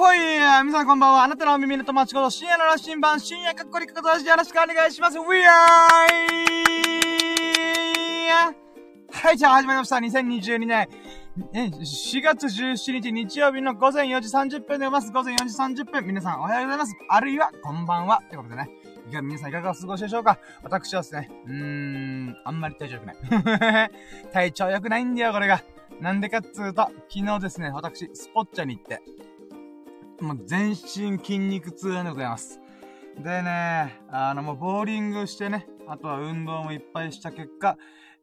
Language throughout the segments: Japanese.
フォイ皆さんこんばんは。あなたのお耳の友達こと深夜の羅針盤、深夜かっこりかことしよろしくお願いします。We are! はい、じゃあ始まりました。2022年、え、4月17日日曜日の午前4時30分でございます。午前4時30分。皆さんおはようございます。あるいは、こんばんは。ということでね。いか皆さんいかがお過ごしでしょうか私はですね、うーん、あんまり体調良くない。体調良くないんだよ、これが。なんでかっつうと、昨日ですね、私、スポッチャに行って、もう全身筋肉痛でございます。でね、あの、もうボーリングしてね、あとは運動もいっぱいした結果、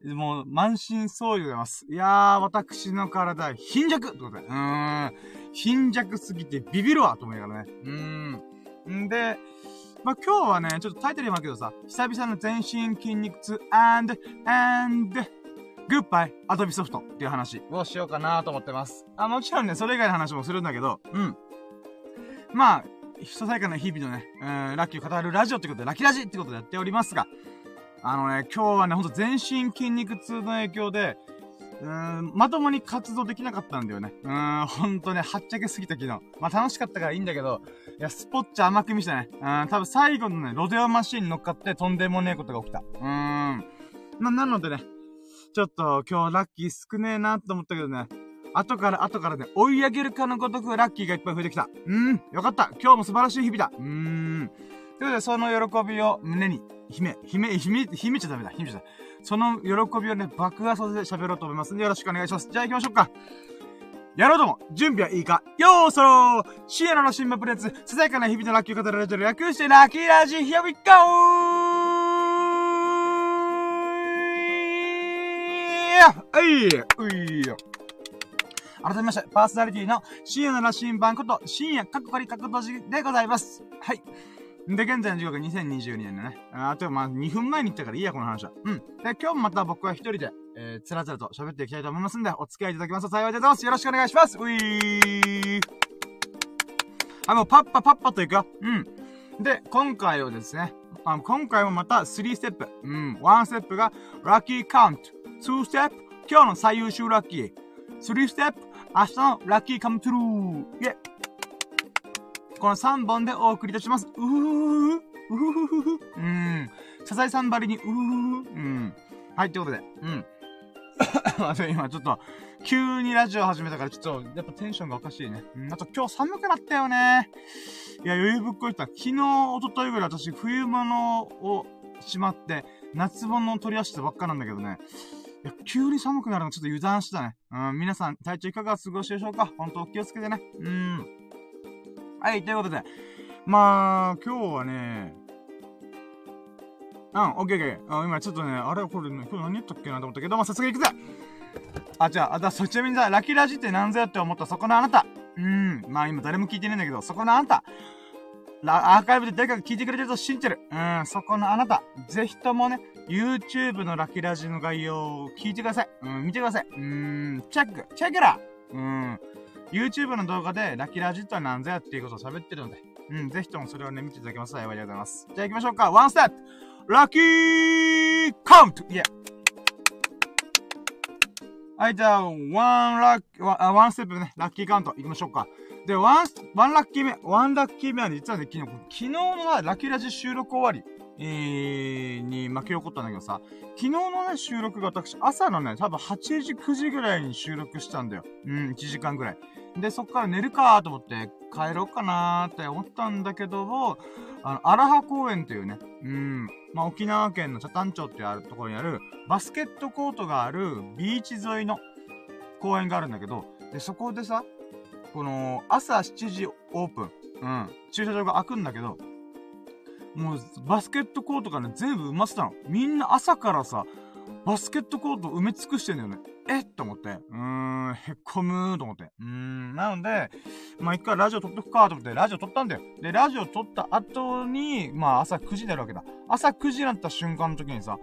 もう、満身創痍でございます。いやー、私の体、貧弱ってことで。うーん。貧弱すぎてビビるわと思いながらね。うーん。んで、まあ、今日はね、ちょっとタイトル言いますけどさ、久々の全身筋肉痛 and, and, グッバイアドビソフトっていう話をしようかなと思ってます。あ、もちろんね、それ以外の話もするんだけど、うん。まあ、ささやかな日々のね、うん、ラッキーを語るラジオってことで、ラッキーラジってことでやっておりますが、あのね、今日はね、ほんと全身筋肉痛の影響で、うーん、まともに活動できなかったんだよね。うーん、ほんとね、はっちゃけすぎた昨日。まあ楽しかったからいいんだけど、いや、スポッチャ甘く見したね。うん、多分最後のね、ロデオマシンに乗っかってとんでもねえことが起きた。うーん。まあ、なのでね、ちょっと今日ラッキー少ねえなって思ったけどね、後から後からね、追い上げるかのごとくラッキーがいっぱい増えてきた。うん、よかった。今日も素晴らしい日々だ。うーん。ということで、その喜びを胸に秘め、秘め、秘め、秘めちゃダメだ。秘めちゃダメ。その喜びをね、爆破させて喋ろうと思いますんで、よろしくお願いします。じゃあ行きましょうか。やろうとも、準備はいいかよーそろーシエラの新馬プレッツ、ささやかな日々のラッキーを語られてる略してラッキーラジ、Here we go! はい、ういよ。改めまして、パーソナリティの深夜の羅針盤こと、深夜かっこかりかっこじでございます。はい。で、現在の時刻2022年でね。あ、と、まあ、2分前に言ったからいいや、この話は。うん。で、今日もまた僕は一人で、えー、つらつらと喋っていきたいと思いますんで、お付き合いいただきますと幸いでございます。よろしくお願いします。ういー。あ、もうパッパパッパといくよ。うん。で、今回はですね、あ今回もまた3ステップ。うん。1ステップが、ラッキーカウント。2ステップ、今日の最優秀ラッキー。3ステップ、明日のラッキーカムトゥルー。イェこの3本でお送りいたします。うーうふふふふ。うん。サザエさんばりに、うふふふ。うん。はい、ということで。うん。今ちょっと、急にラジオ始めたからちょっと、やっぱテンションがおかしいね。うん。あと今日寒くなったよね。いや、余裕ぶっこいた。昨日、一昨日ぐらい私、冬物をしまって、夏物を取り出してばっかなんだけどね。や、急に寒くなるのちょっと油断してたね。うん、皆さん、体調いかが過ごしでしょうか？本当お気をつけてね。うん。はい、ということで。まあ、今日はね、うん、オッケーオッケー。今ちょっとね、あれこれね、今日何言ったっけなと思ったけど、まあ、早速行くぜあ、じゃあ、あ、だ、そちなみにさ、ラキラジって何ぞやって思ったそこのあなた。うん、まあ今誰も聞いてないんだけど、そこのあなた。アーカイブで誰かが聞いてくれてると信じてる。うん、そこのあなた。ぜひともね、YouTube のラキラジの概要を聞いてください。うん、見てください。うん、チェック、チェックラうん、YouTube の動画でラキラジットは何ぞやっていうことを喋ってるので、うん、ぜひともそれをね、見ていただけますと幸いでございます。じゃあ行きましょうか。ワンステップラッキーカウントイェはい、じゃあ、ワンラッキー、ワンステップね、ラッキーカウント行きましょうか。で、 one、one lucky 目、 one lucky 目はね、実はね、昨日、昨日のラッキーラジ収録終わり、えー、に巻き起こったんだけどさ、昨日のね、収録が私、朝のね、多分8時、9時ぐらいに収録したんだよ。うん、1時間ぐらい。で、そっから寝るかと思って帰ろうかなーって思ったんだけども、あの、アラハ公園というね、うん、まあ、沖縄県の北谷町ってあるところにある、バスケットコートがあるビーチ沿いの公園があるんだけど、で、そこでさ、この、朝7時オープン、うん、駐車場が開くんだけど、もう、バスケットコートがね、全部埋まってたの。みんな朝からさ、バスケットコート埋め尽くしてんだよね。えと思って。うーん、へっこむーと思って。うーん、なので、まあ、一回ラジオ撮っとくかと思って、ラジオ撮ったんだよ。で、ラジオ撮った後に、まあ、朝9時になるわけだ。朝9時になった瞬間の時にさ、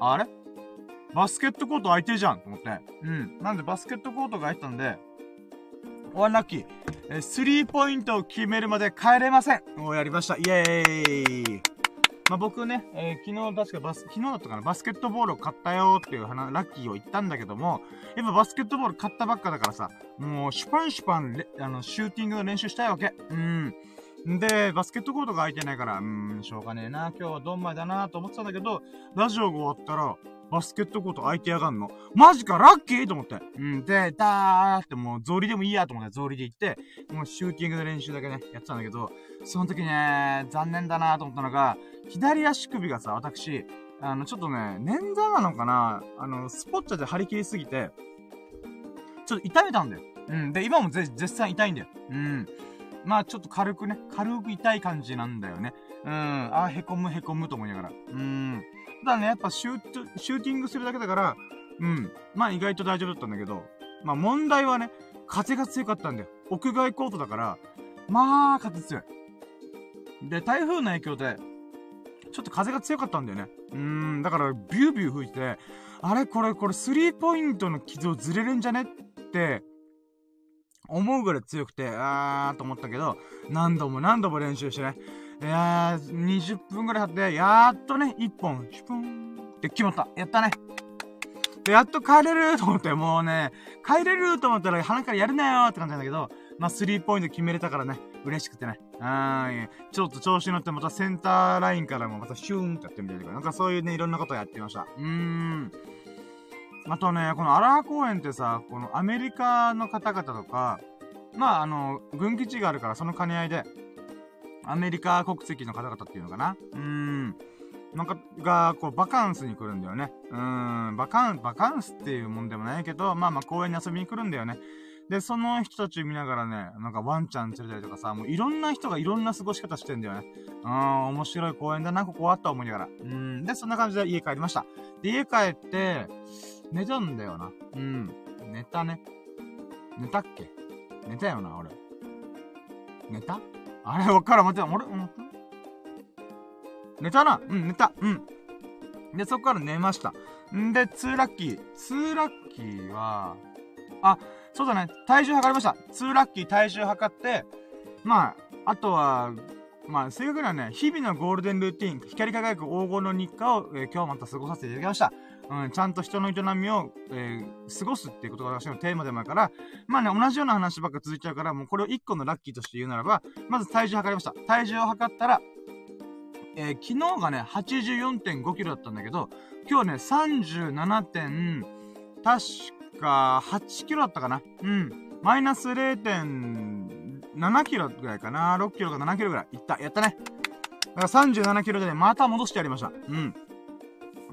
あれ？バスケットコート空いてるじゃんと思って。うん。なんでバスケットコートが空いてたんで、ワンラッキー。えスリーポイントを決めるまで帰れません。もうやりました。イエーイまあ、僕ね、えー、昨日確かバス、昨日だったかな、バスケットボールを買ったよっていう話、ラッキーを言ったんだけども、やっぱバスケットボール買ったばっかだからさ、もう、シュパンシュパン、あの、シューティングの練習したいわけ。うん。んで、バスケットコートが空いてないから、うん、しょうがねえな、今日はドンマイだなと思ってたんだけど、ラジオが終わったら、バスケットコート空いてやがんの。マジかラッキーと思って。うん。で、だーってもう、草履でもいいやと思って、草履で行って、もうシューティングの練習だけね、やってたんだけど、その時ね、残念だなと思ったのが、左足首がさ、私、あの、ちょっとね、捻挫なのかなあの、スポッチャで張り切りすぎて、ちょっと痛めたんだよ。うん。で、今も絶賛痛いんだよ。うん。まあ、ちょっと軽くね、軽く痛い感じなんだよね。うん。ああ、へこむへこむと思いながら。うん。ただね、やっぱシュート、シューティングするだけだから、うん。まあ意外と大丈夫だったんだけど、まあ問題はね、風が強かったんだよ。屋外コートだから、まあ、風強い。で、台風の影響で、ちょっと風が強かったんだよね。うーん、だからビュービュー吹いて、あれこれこれスリーポイントの傷をずれるんじゃねって、思うぐらい強くて、あーと思ったけど、何度も何度も練習してね。いやー、20分ぐらい経って、やっとね、1本、シュプンって決まった。やったね。で、やっと帰れると思って、もうね、帰れると思ったら鼻からやるなよって感じなんだけど、まあ、スリーポイント決めれたからね、嬉しくてね。あー、ちょっと調子乗ってまたセンターラインからもまたシューンってやってみたりとか、なんかそういうね、いろんなことやってました。うーん。あとね、このアラハ公園ってさ、このアメリカの方々とか、まあ、あの、軍基地があるからその兼ね合いで、アメリカ国籍の方々っていうのかな？うーん。なんか、が、こう、バカンスに来るんだよね。うーん、バカン、バカンスっていうもんでもないけど、まあまあ公園に遊びに来るんだよね。で、その人たち見ながらね、なんかワンちゃん連れたりとかさ、もういろんな人がいろんな過ごし方してんだよね。うーん、面白い公園だな、ここはと思いながら。うん、で、そんな感じで家帰りました。で、家帰って、寝たんだよな。うん、寝たね。寝たっけ？寝たよな、俺。寝た？あれ、わからん、待って、俺、うん。寝たな。うん、寝た。うん。で、そこから寝ました。んで、2ラッキー。2ラッキーは、あ、そうだね。体重測りました。2ラッキー体重測って、まあ、あとは、まあ、正確にはね、日々のゴールデンルーティン、光り輝く黄金の日課を、えー、今日また過ごさせていただきました。うん、ちゃんと人の営みを、えー、過ごすっていうことが私のテーマでもあるから、まあね、同じような話ばっか続いちゃうから、もうこれを1個のラッキーとして言うならば、まず体重測りました。体重を測ったら、えー、昨日がね、84.5キロだったんだけど、今日ね、37. 点、確か8キロだったかな。うん。マイナス0.7キロぐらいかな。6キロか7キロぐらい。いった。やったね。だから37キロでね、また戻してやりました。うん。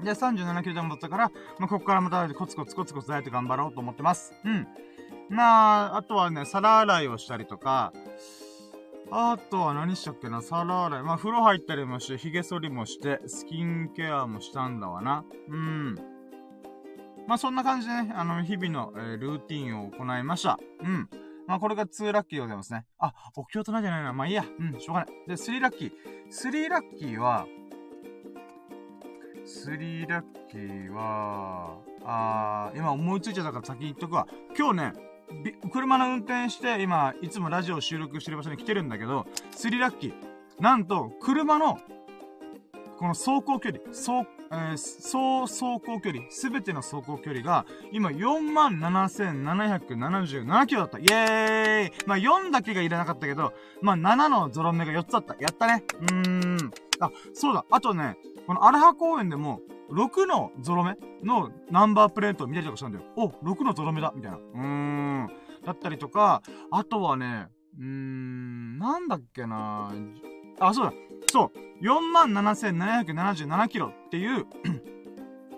で、37キロで戻ったから、まあ、ここからまたコツコツコツコツダイエット頑張ろうと思ってます。うん。まあ、あとはね、皿洗いをしたりとか、あとは何したっけな皿洗い。まあ、風呂入ったりもして、髭剃りもして、スキンケアもしたんだわな。うん。まあ、そんな感じでね、あの、日々の、えー、ルーティンを行いました。うん。まあ、これが2ラッキーでございますね。あ、お経とないじゃないな。まあ、いいや。うん、しょうがない。で、3ラッキー。3ラッキーは、スリーラッキーは、あー、今思いついちゃったから先に言っとくわ。今日ね、車の運転して、今、いつもラジオ収録してる場所に来てるんだけど、スリラッキー。なんと、車の、この走行距離、走、えー、総走行距離、すべての走行距離が、今47,777キロだった。イェーイまあ4だけがいらなかったけど、まあ7のゾロ目が4つあった。やったね。うーん。あ、そうだ。あとね、このアラハ公園でも、6のゾロ目のナンバープレートを見たりとかしたんだよ。お、6のゾロ目だみたいな。うーん。だったりとか、あとはね、うーん、なんだっけなあ、そうだ。そう。47,777キロっていう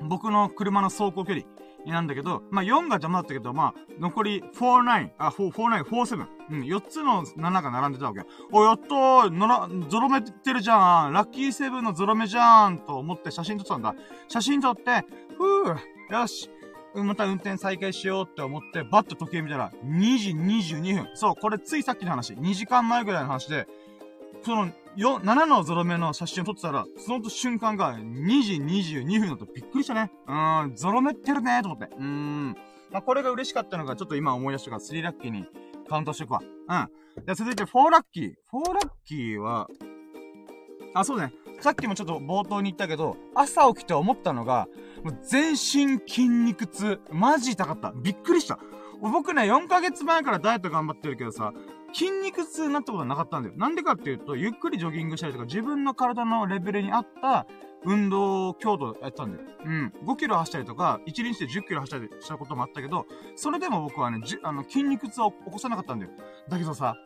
僕の車の走行距離。なんだけど、まあ、4が邪魔だったけど、まあ、残り49、あ、4、49、47。うん、4つの7が並んでたわけ。お、やっとー、なら、ゾロ目ってるじゃん。ラッキーセブンのゾロ目じゃん。と思って写真撮ったんだ。写真撮って、ふぅ、よし。また運転再開しようって思って、バッと時計見たら、2時22分。そう、これついさっきの話。2時間前ぐらいの話で、その、よ、7のゾロ目の写真を撮ってたら、その瞬間が2時22分だとびっくりしたね。うーん、ゾロ目ってるねーと思って。うーん。まあ、これが嬉しかったのが、ちょっと今思い出したから、3ラッキーにカウントしていくわ。うん。じゃ続いて4ラッキー。4ラッキーは、あ、そうね。さっきもちょっと冒頭に言ったけど、朝起きて思ったのが、もう全身筋肉痛。マジ痛かった。びっくりした。僕ね、4ヶ月前からダイエット頑張ってるけどさ、筋肉痛になったことはなかったんだよ。なんでかっていうと、ゆっくりジョギングしたりとか、自分の体のレベルに合った運動強度やったんだよ。うん。5キロ走ったりとか、1日で10キロ走ったりしたこともあったけど、それでも僕はね、じあの、筋肉痛を起こさなかったんだよ。だけどさ、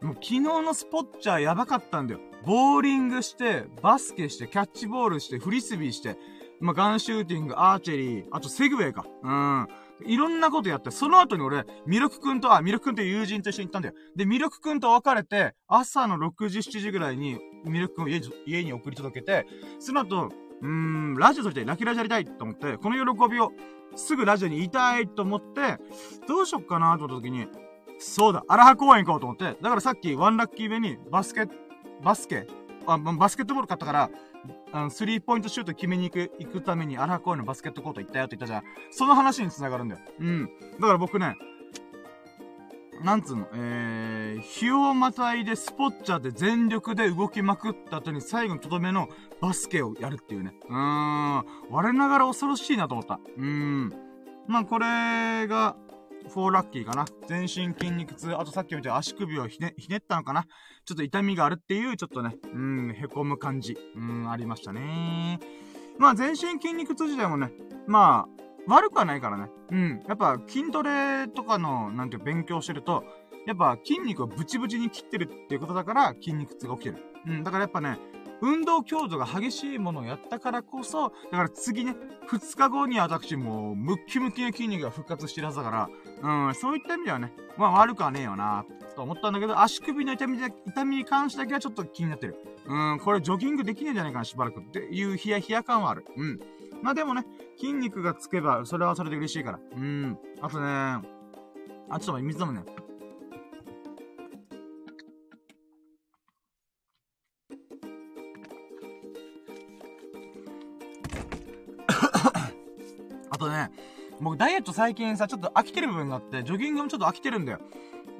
もう昨日のスポッチャーやばかったんだよ。ボーリングして、バスケして、キャッチボールして、フリスビーして、まあ、ガンシューティング、アーチェリー、あとセグウェイか。うん。いろんなことやって、その後に俺、ミルクくんと、あ、ミルクくんって友人と一緒に行ったんだよ。で、ミルクくんと別れて、朝の6時、7時ぐらいに、ミルクくんを家家に送り届けて、その後、うーん、ラジオ撮りたい、ラキラジやりたいと思って、この喜びを、すぐラジオに言いたいと思って、どうしよっかなと思った時に、そうだ、荒葉公園行こうと思って、だからさっきワンラッキー目にバスケ、バスケ、あ、バスケットボール買ったから、あの、スリーポイントシュート決めに行く、行くために、荒公園のバスケットコート行ったよって言ったじゃん。その話に繋がるんだよ。うん。だから僕ね、なんつうの、えー、日をまたいでスポッチャーで全力で動きまくった後に最後のとどめのバスケをやるっていうね。うーん。我ながら恐ろしいなと思った。うーん。まあ、これが、4ラッキーかな。全身筋肉痛。あとさっきみた足首をひね、ひねったのかな。ちょっと痛みがあるっていう、ちょっとね、うん、へこむ感じ。うん、ありましたね。まあ、全身筋肉痛自体もね、まあ、悪くはないからね。うん。やっぱ、筋トレとかの、なんていう勉強してると、やっぱ筋肉をブチブチに切ってるっていうことだから、筋肉痛が起きてる。うん。だからやっぱね、運動強度が激しいものをやったからこそ、だから次ね、2日後に私もう、ムッキムキの筋肉が復活してるはずだから、うん、そういった意味ではね、まあ悪くはねえよな、と思ったんだけど、足首の痛み痛みに関してだけはちょっと気になってる。うん、これジョギングできねえんじゃないかな、しばらくっていうヒヤヒヤ感はある。うん。まあでもね、筋肉がつけば、それはそれで嬉しいから。うん。あとね、あ、ちょっと、水飲むね。あとね、僕ダイエット最近さ、ちょっと飽きてる部分があって、ジョギングもちょっと飽きてるんだよ。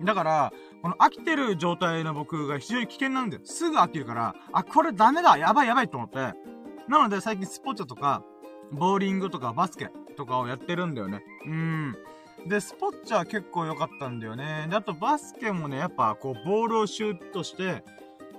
だから、この飽きてる状態の僕が非常に危険なんだよ。すぐ飽きるから、あ、これダメだやばいやばいと思って。なので最近スポッチャとか、ボーリングとかバスケとかをやってるんだよね。うーん。で、スポッチャ結構良かったんだよね。で、あとバスケもね、やっぱこう、ボールをシュートして、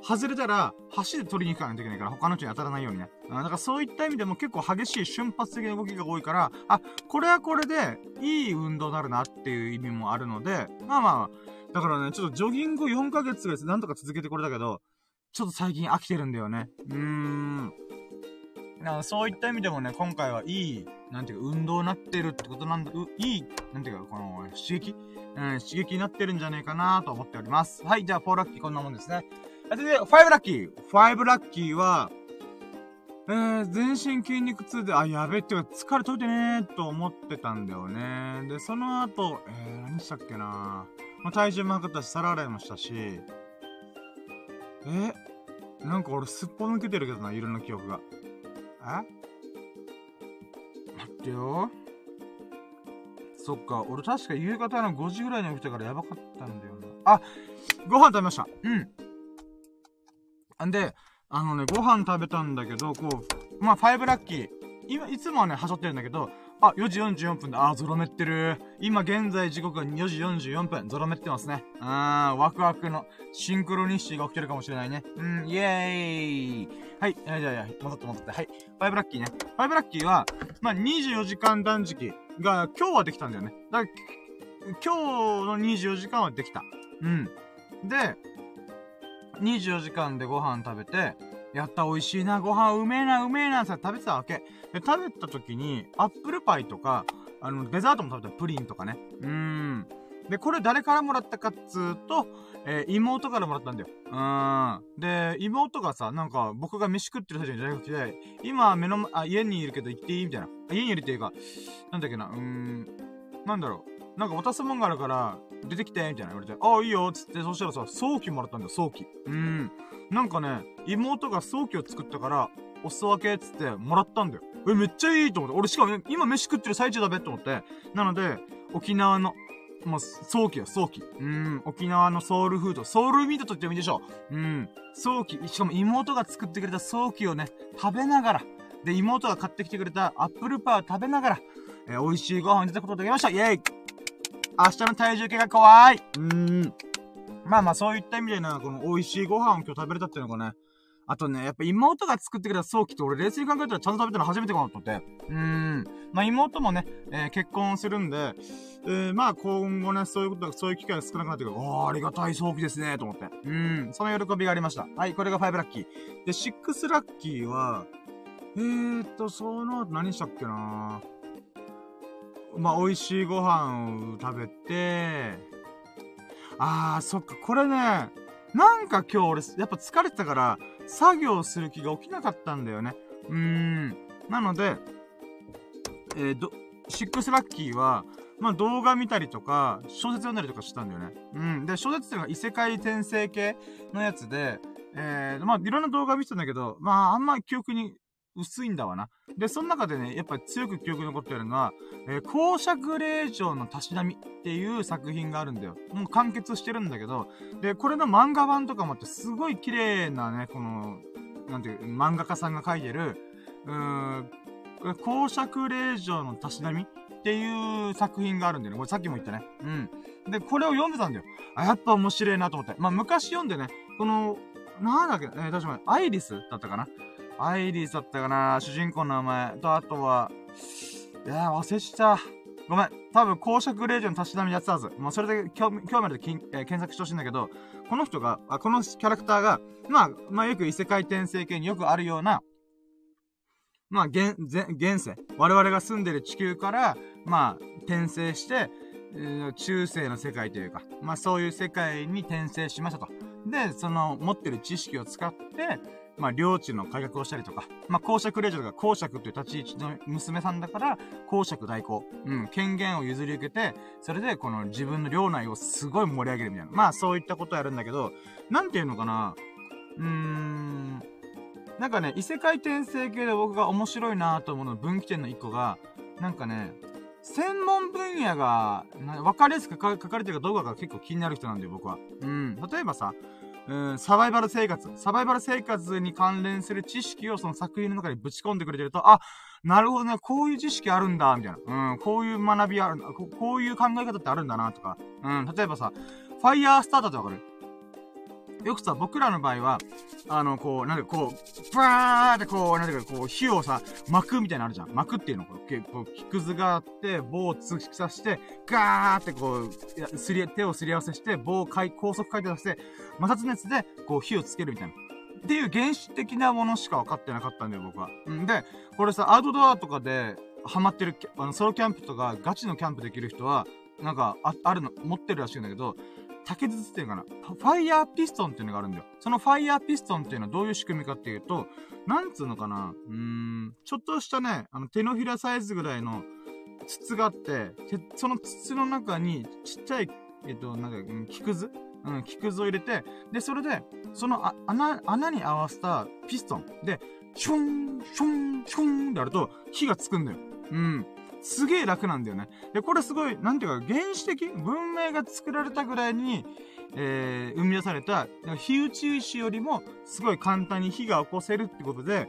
外れたら、走って取りに行かないといけないから、他の人に当たらないようにね。うんだからそういった意味でも結構激しい瞬発的な動きが多いから、あ、これはこれで、いい運動になるなっていう意味もあるので、まあまあ、だからね、ちょっとジョギング4ヶ月ぐらいなんとか続けてこれだけど、ちょっと最近飽きてるんだよね。うーん。なそういった意味でもね、今回はいい、なんていうか、運動になってるってことなんだ、う、いい、なんていうか、この、刺激？うん、刺激になってるんじゃないかなと思っております。はい、じゃあ、フォーラッキーこんなもんですね。で、5ラッキー。5ラッキーは、えー、全身筋肉痛で、あ、やべえってか、疲れといてねーと思ってたんだよね。で、その後、えー、何したっけなまあ、体重も測ったし、皿洗いもしたし、え？なんか俺すっぽ抜けてるけどな、いろんな記憶が。え？待ってよ。そっか、俺確か夕方の5時ぐらいに起きたからやばかったんだよな。あ、ご飯食べました。うん。んで、あのね、ご飯食べたんだけど、こう、まあ、5ラッキー。今、いつもはね、はしょってるんだけど、あ、4時44分で、あ、ゾロ目ってる。今現在時刻が4時44分、ゾロ目ってますね。うん、ワクワクのシンクロニシティが起きてるかもしれないね。うん、イェーイ。はい、じゃあ、じゃあ、戻って戻って。はい。5ラッキーね。5ラッキーは、まあ、24時間断食が今日はできたんだよね。だから、今日の24時間はできた。うん。で、24時間でご飯食べて、やった、美味しいな、ご飯うめえな、うめえな、って食べてたわけ。で、食べた時に、アップルパイとか、あの、デザートも食べたプリンとかね。うーん。で、これ誰からもらったかっつうと、えー、妹からもらったんだよ。うーん。で、妹がさ、なんか、僕が飯食ってる最中に大学で、今、目の、あ、家にいるけど行っていい？みたいな。家にいるっていうか、なんだっけな、うーん、なんだろう。なんか渡すもんがあるから、出てきて、みたいな言われて、ああ、いいよ、つって、そしたらさ、早期もらったんだよ、早期。うん。なんかね、妹が早期を作ったから、お裾分け、つって、もらったんだよ。え、めっちゃいいと思って。俺、しかも、今飯食ってる最中だべって思って。なので、沖縄の、もう、早期よ、早期。うん、沖縄のソウルフード、ソウルミートと言ってもいいでしょう。うん、早期。しかも妹が作ってくれた早期をね、食べながら、で、妹が買ってきてくれたアップルパイを食べながら、えー、美味しいご飯をいただくことができましたイェイ明日の体重計が怖いうーん。まあまあ、そういった意味でな、この美味しいご飯を今日食べれたっていうのがね、あとね、やっぱ妹が作ってくれた早期って俺冷静に考えたらちゃんと食べたの初めてかなと思って。うーん。まあ妹もね、えー、結婚するんで、えー、まあ今後ね、そういうこと、そういう機会が少なくなってくる。おー、ありがたい早期ですね、と思って。うーん。その喜びがありました。はい、これが5ラッキー。で、6ラッキーは、えーっと、その後何したっけなぁまあ、美味しいご飯を食べて、あー、そっか、これね、なんか今日俺、やっぱ疲れてたから、作業する気が起きなかったんだよね。うーん。なので、えー、ど、シックスラッキーは、まあ、動画見たりとか、小説読んだりとかしたんだよね。うん。で、小説っていうのが異世界転生系のやつで、えー、まあ、いろんな動画見てたんだけど、まあ、あんま記憶に薄いんだわな。で、その中でね、やっぱり強く記憶に残ってるのは、えー、公爵令嬢のたしなみっていう作品があるんだよ。もう完結してるんだけど、で、これの漫画版とかもあって、すごい綺麗なね、この、なんていう、漫画家さんが書いてる、うーん、公爵令嬢のたしなみっていう作品があるんだよね。これさっきも言ったね。うん。で、これを読んでたんだよ。あ、やっぱ面白いなと思って。まあ、昔読んでね、この、なんだっけ、えー、確かに、アイリスだったかなアイリスだったかな主人公の名前と、あとは、いや、忘れちゃった。ごめん。多分、公爵令嬢のたしなみやってたはず。もうそれで興味あるで、えー、検索してほしいんだけど、この人が、あこのキャラクターが、まあ、まあよく異世界転生系によくあるような、まあ、現、現世。我々が住んでる地球から、まあ、転生して、えー、中世の世界というか、まあそういう世界に転生しましたと。で、その持ってる知識を使って、まあ、領地の改革をしたりとか、まあ、公爵令嬢とか公爵という立ち位置の娘さんだから、公爵代行。うん、権限を譲り受けて、それでこの自分の領内をすごい盛り上げるみたいな。まあ、そういったことをやるんだけど、なんていうのかな、うーん、なんかね、異世界転生系で僕が面白いなと思うの分岐点の一個が、なんかね、専門分野が、わかりやすく書かれてるかどうかが結構気になる人なんだよ、僕は。うん。例えばさ、うん、サバイバル生活。サバイバル生活に関連する知識をその作品の中にぶち込んでくれてると、あ、なるほどね、こういう知識あるんだ、みたいな。うん、こういう学びあるんだ、こういう考え方ってあるんだな、とか。うん、例えばさ、ファイヤースターターってわかる？よくさ、僕らの場合は、あの、こう、なんでこう、バーってこう、なんでか、こう、火をさ、巻くみたいなのあるじゃん。巻くっていうの、こう、こう木くずがあって、棒を突き刺して、ガーってこう、すり、手をすり合わせして、棒を高速回転させて、摩擦熱で、こう、火をつけるみたいな。っていう原始的なものしか分かってなかったんだよ、僕は。んで、これさ、アウトドアとかで、ハマってる、あの、ソロキャンプとか、ガチのキャンプできる人は、なんか、あ、あるの、持ってるらしいんだけど、竹筒っていうかな、ファイヤーピストンっていうのがあるんだよ。そのファイヤーピストンっていうのはどういう仕組みかっていうと、なんつうのかな、うーん、ちょっとしたね、あの、手のひらサイズぐらいの筒があって、その筒の中にちっちゃい、えっと、なんか、うん、木くず？うん、木くずを入れて、で、それで、その穴、穴に合わせたピストンで、シュン、シュン、シュンってやると、火がつくんだよ。うん。すげえ楽なんだよね。で、これすごい、なんていうか、原始的文明が作られたぐらいに、えー、生み出された、火打ち石よりも、すごい簡単に火が起こせるってことで、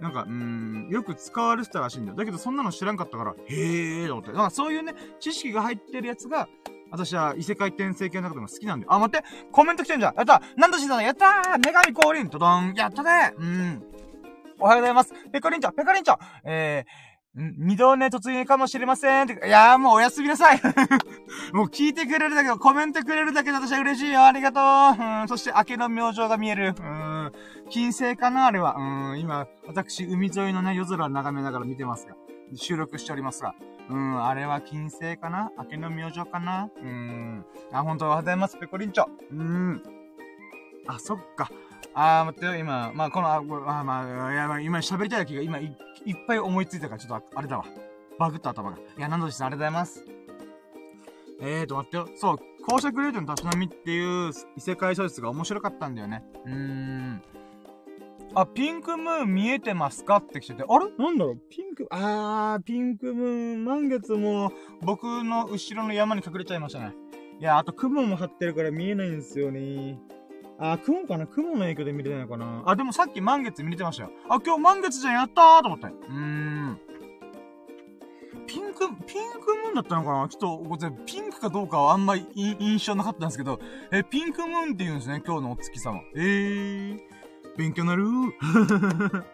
なんか、うん、よく使われてたらしいんだよ。だけど、そんなの知らんかったから、へえーと思って。だからそういうね、知識が入ってるやつが、私は異世界転生系の中でも好きなんだよ。あ、待ってコメント来てんじゃんやったなんとしさんやったー女神降臨とどんやったねうん。おはようございます。ペコリンチョペコリンチョえー、二度寝突入かもしれません。いやーもうおやすみなさい。もう聞いてくれるだけど、コメントくれるだけで私は嬉しいよ。ありがとう。うん、そして、明けの明星が見える。うん、金星かなあれは。うん、今、私、海沿いのね、夜空を眺めながら見てますが。収録しておりますが。うん、あれは金星かな？明けの明星かな？うん。あ、本当おはようございます。ペコリンチョ。うん。あ、そっか。あー、待ってよ、今。まあ、この、あ、まあ、まあ、い、今喋りたい気が今い、っぱい思いついたから、ちょっと、あれだわ。バグった頭が。いや、なんとしてありがとうございます。えーと、待ってよ。そう、公爵レートのたしなみっていう異世界小説が面白かったんだよね。うーん。あ、ピンクムーン見えてますかって来てて、あれ？なんだろう？ピンク、あー、ピンクムーン、満月も僕の後ろの山に隠れちゃいましたね。いや、あと雲も張ってるから見えないんですよね。あ、雲かな？雲の影響で見れてないのかな？あ、でもさっき満月見れてましたよ。あ、今日満月じゃん、やったーと思って。うーん。ピンク、ピンクムーンだったのかな？ちょっと、ごめんなさいピンクかどうかはあんまり印象なかったんですけど、え、ピンクムーンって言うんですね、今日のお月様。えー。勉強なるー。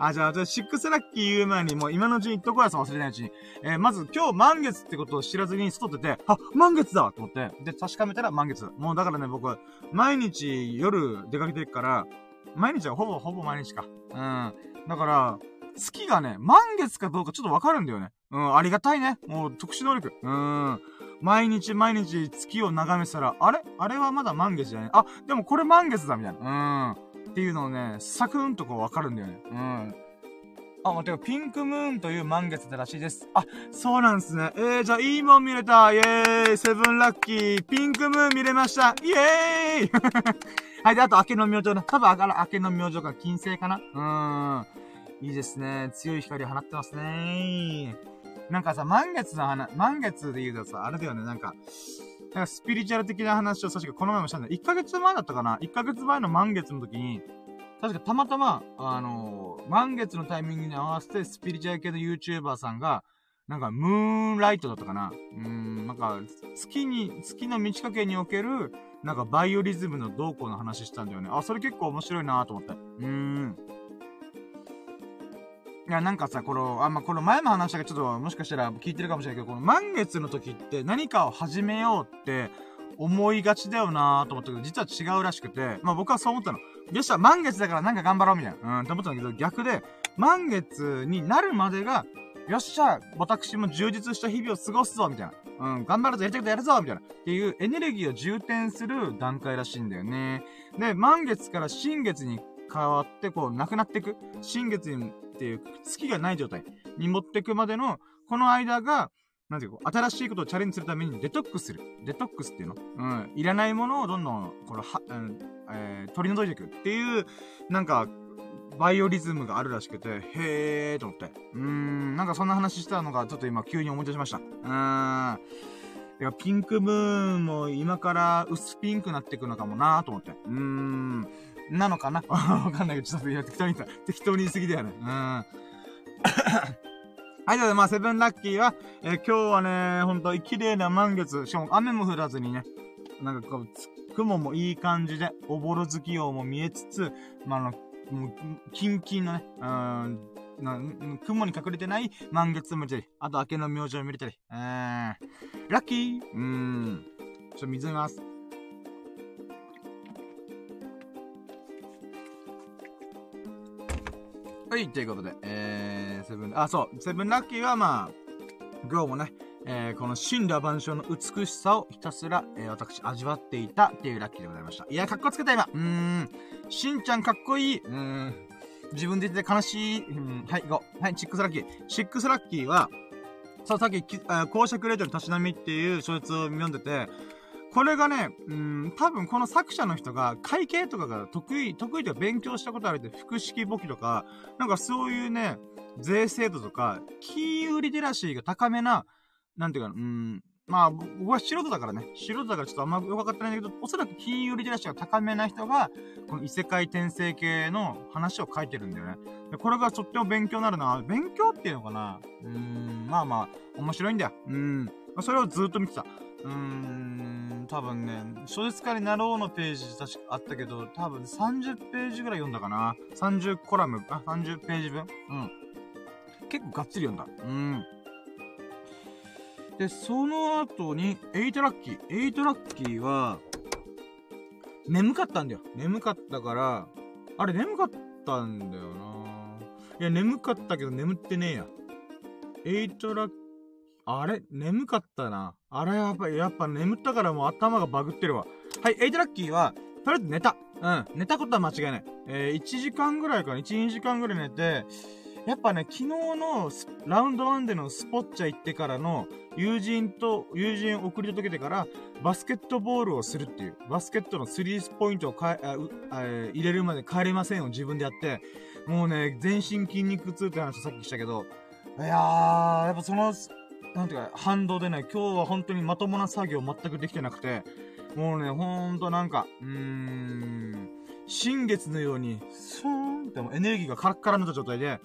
あ、じゃあ、じゃあ、シックスラッキー言う前に、もう今のうちに言っとこうやつ忘れないうちに。えー、まず今日満月ってことを知らずに外出て、あ、満月だと思って、で、確かめたら満月。もうだからね、僕、毎日夜出かけていくから、毎日はほぼほぼ毎日か。うん。だから、月がね、満月かどうかちょっとわかるんだよね。うん、ありがたいね。もう特殊能力。うん。毎日毎日月を眺めてたら、あれ？あれはまだ満月じゃないあ、でもこれ満月だみたいな。うん。っていうのをね、サクンとこうわかるんだよね。うん。あ、待ってよ、ピンクムーンという満月だらしいです。あ、そうなんですね。えー、じゃあいいもん見れた。イェーイセブンラッキーピンクムーン見れましたイェーイ はい、で、あと、明けの明星ね。多分、あから、明けの明星が金星かなうーん。いいですね。強い光を放ってますね。なんかさ、満月の話、満月で言うとさ、あれだよね、なんか、なんかスピリチュアル的な話を確かこの前もしたんだ。1ヶ月前だったかな ?1 ヶ月前の満月の時に、確かたまたま、あのー、満月のタイミングに合わせてスピリチュアル系の YouTuber さんが、なんか、ムーンライトだったかなうん、なんか、月に、月の満ち欠けにおける、なんか、バイオリズムの動向の話したんだよね。あ、それ結構面白いなと思って。うーん。いや、なんかさ、この、あん、ま、この前も話したけど、ちょっともしかしたら聞いてるかもしれないけど、この満月の時って何かを始めようって思いがちだよなーと思ったけど、実は違うらしくて、まあ僕はそう思ったの。よっしゃ、満月だからなんか頑張ろうみたいな。うん、って思ったんだけど、逆で、満月になるまでが、よっしゃ、私も充実した日々を過ごすぞみたいな。うん、頑張るぞ、やりたいことやるぞみたいな。っていうエネルギーを充填する段階らしいんだよね。で、満月から新月に変わって、こう、なくなっていく。新月にっていう月がない状態に持ってくまでの、この間が、なんていうか、新しいことをチャレンジするためにデトックスする。デトックスっていうの？うん。いらないものをどんどん、この、は、うん、えー、取り除いていくっていう、なんか、バイオリズムがあるらしくて、へーと思って。うーん、なんかそんな話したのがちょっと今急に思い出しました。うーん。いや、ピンクムーンも今から薄ピンクになっていくのかもなーと思って。うーん。なのかな？わかんないけど、ちょっと適当に言った。適当に言い過ぎだよね。うん。はい、ということで、まあ、セブンラッキーは、えー、今日はね、ほんと、綺麗な満月、しかも雨も降らずにね、なんかこう、雲もいい感じで、おぼろ月夜も見えつつ、まあ、あの、もう、キンキンのね、うん、な、雲に隠れてない満月も見れたり、あと明けの明星を見れたり、うん、ラッキーうん、ちょっと水飲みます。はい、ということで、えー、セブン、あ、そう、セブンラッキーはまあ、今日もね、えー、この森羅万象の美しさをひたすら、えー、私、味わっていたっていうラッキーでございました。いや、かっこつけた今。うーん。しんちゃんかっこいい。うーん。自分で言って悲しい。うん。はい、5。はい、シックスラッキー。シックスラッキーは、そう、さっき、公爵レートルたしなみっていう小説を読んでて、これがね、うん、多分この作者の人が会計とかが得意、得意で勉強したことあるって、複式簿記とか、なんかそういうね、税制度とか、金融リテラシーが高めな、なんていうか、うん、まあ、僕は素人だからね、素人だからちょっとあんまよくわかってないんだけど、おそらく金融リテラシーが高めな人が、この異世界転生系の話を書いてるんだよね。でこれがとっても勉強になるな。勉強っていうのかなうーん、まあまあ、面白いんだよ。うん。それをずっと見てた。うーん、多分ね、小説家になろうのページ確かあったけど、多分30ページぐらい読んだかな。30コラム、あ、30ページ分？うん。結構がっつり読んだ。うん。で、その後に、8ラッキー。8ラッキーは、眠かったんだよ。眠かったから、あれ眠かったんだよないや、眠かったけど眠ってねえや。8ラッあれ？眠かったな。あれやっぱ、やっぱ眠ったからもう頭がバグってるわ。はい、エイトラッキーは、とりあえず寝た。うん。寝たことは間違いない。えー、1時間ぐらいかな。1、2時間ぐらい寝て、やっぱね、昨日のラウンドワンでのスポッチャ行ってからの友人と、友人送り届けてから、バスケットボールをするっていう、バスケットのスリーポイントをかああ入れるまで帰れませんを自分でやって、もうね、全身筋肉痛って話をさっきしたけど、いやー、やっぱその、なんていうか、反動でね、今日は本当にまともな作業全くできてなくて、もうね、ほんとなんか、うーん、新月のように、スーンってもエネルギーがカラッカラになった状態で、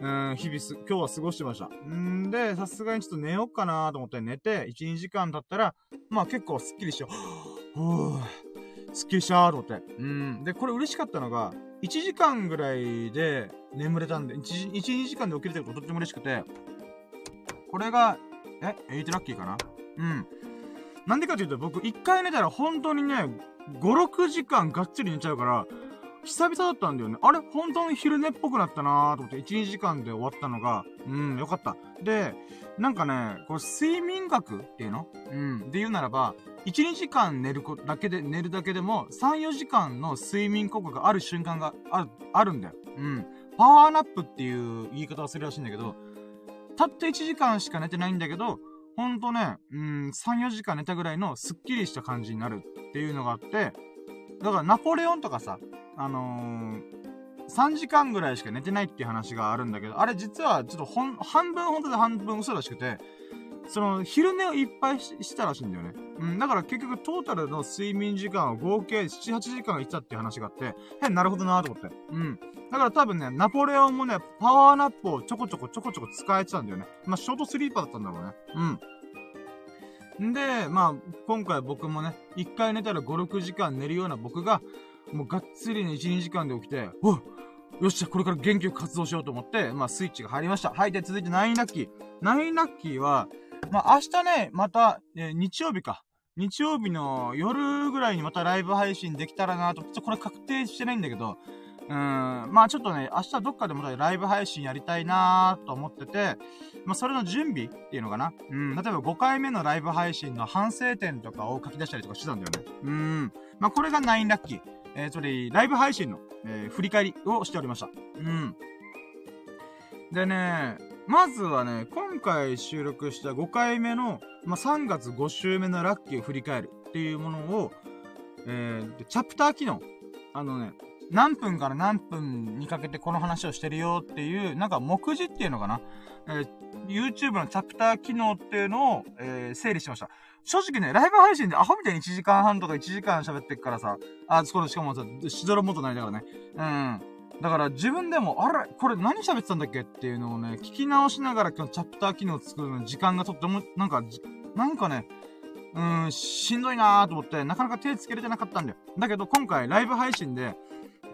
うん、日々す、今日は過ごしてました。んで、さすがにちょっと寝ようかなと思って寝て、1、2時間経ったら、まあ結構スッキリしよう。ふぅ、スッキリしたーと思って。うん。で、これ嬉しかったのが、1時間ぐらいで眠れたんで、1、1 2時間で起きれたこととっても嬉しくて、これが、え、8ラッキーかな？うん。なんでかというと、僕、1回寝たら本当にね、5、6時間がっつり寝ちゃうから、久々だったんだよね。あれ？本当に昼寝っぽくなったなーと思って、1、2時間で終わったのが、うん、よかった。で、なんかね、これ睡眠学っていうの？うん。で言うならば、1、2時間寝るだけで、寝るだけでも、3、4時間の睡眠効果がある瞬間がある、あるんだよ。うん。パワーナップっていう言い方をするらしいんだけど、たった1時間しか寝てないんだけど、ほんとね、うん、3、4時間寝たぐらいのスッキリした感じになるっていうのがあって、だからナポレオンとかさ、あのー、3時間ぐらいしか寝てないっていう話があるんだけど、あれ実はちょっとほん、半分本当で半分嘘らしくて、その、昼寝をいっぱいしたらしいんだよね。うん、だから結局トータルの睡眠時間は合計7、8時間いったっていう話があって、へなるほどなーと思って。うん。だから多分ね、ナポレオンもね、パワーナップをちょこちょこちょこちょこ使えてたんだよね。まあ、ショートスリーパーだったんだろうね。うん。んで、まあ、今回僕もね、1回寝たら5、6時間寝るような僕が、もうがっつりね、1、2時間で起きて、およっしゃ、これから元気よく活動しようと思って、まあ、スイッチが入りました。はい、で、続いて9ラッキー。9ラッキーは、まあ、明日ね、また、えー、日曜日か。日曜日の夜ぐらいにまたライブ配信できたらなと、ちょっとこれ確定してないんだけど、うん、まあちょっとね、明日どっかでまたライブ配信やりたいなーと思ってて、まあそれの準備っていうのかな。うん、例えば5回目のライブ配信の反省点とかを書き出したりとかしてたんだよね。うん。まあこれが9ラッキー。えー、それ、ライブ配信の、えー、振り返りをしておりました。うん。でね、まずはね、今回収録した5回目の、まあ、3月5週目のラッキーを振り返るっていうものを、えー、チャプター機能。あのね、何分から何分にかけてこの話をしてるよっていう、なんか目次っていうのかな？えー、YouTube のチャプター機能っていうのを、えー、整理しました。正直ね、ライブ配信でアホみたいに1時間半とか1時間喋ってっからさ、あ、そこでしかもさ、しどろもとないだからね。うん。だから自分でも、あれこれ何喋ってたんだっけっていうのをね、聞き直しながら今日チャプター機能を作るのに時間がとっても、なんか、なんかね、うーん、しんどいなーと思って、なかなか手つけれてなかったんだよ。だけど今回ライブ配信で、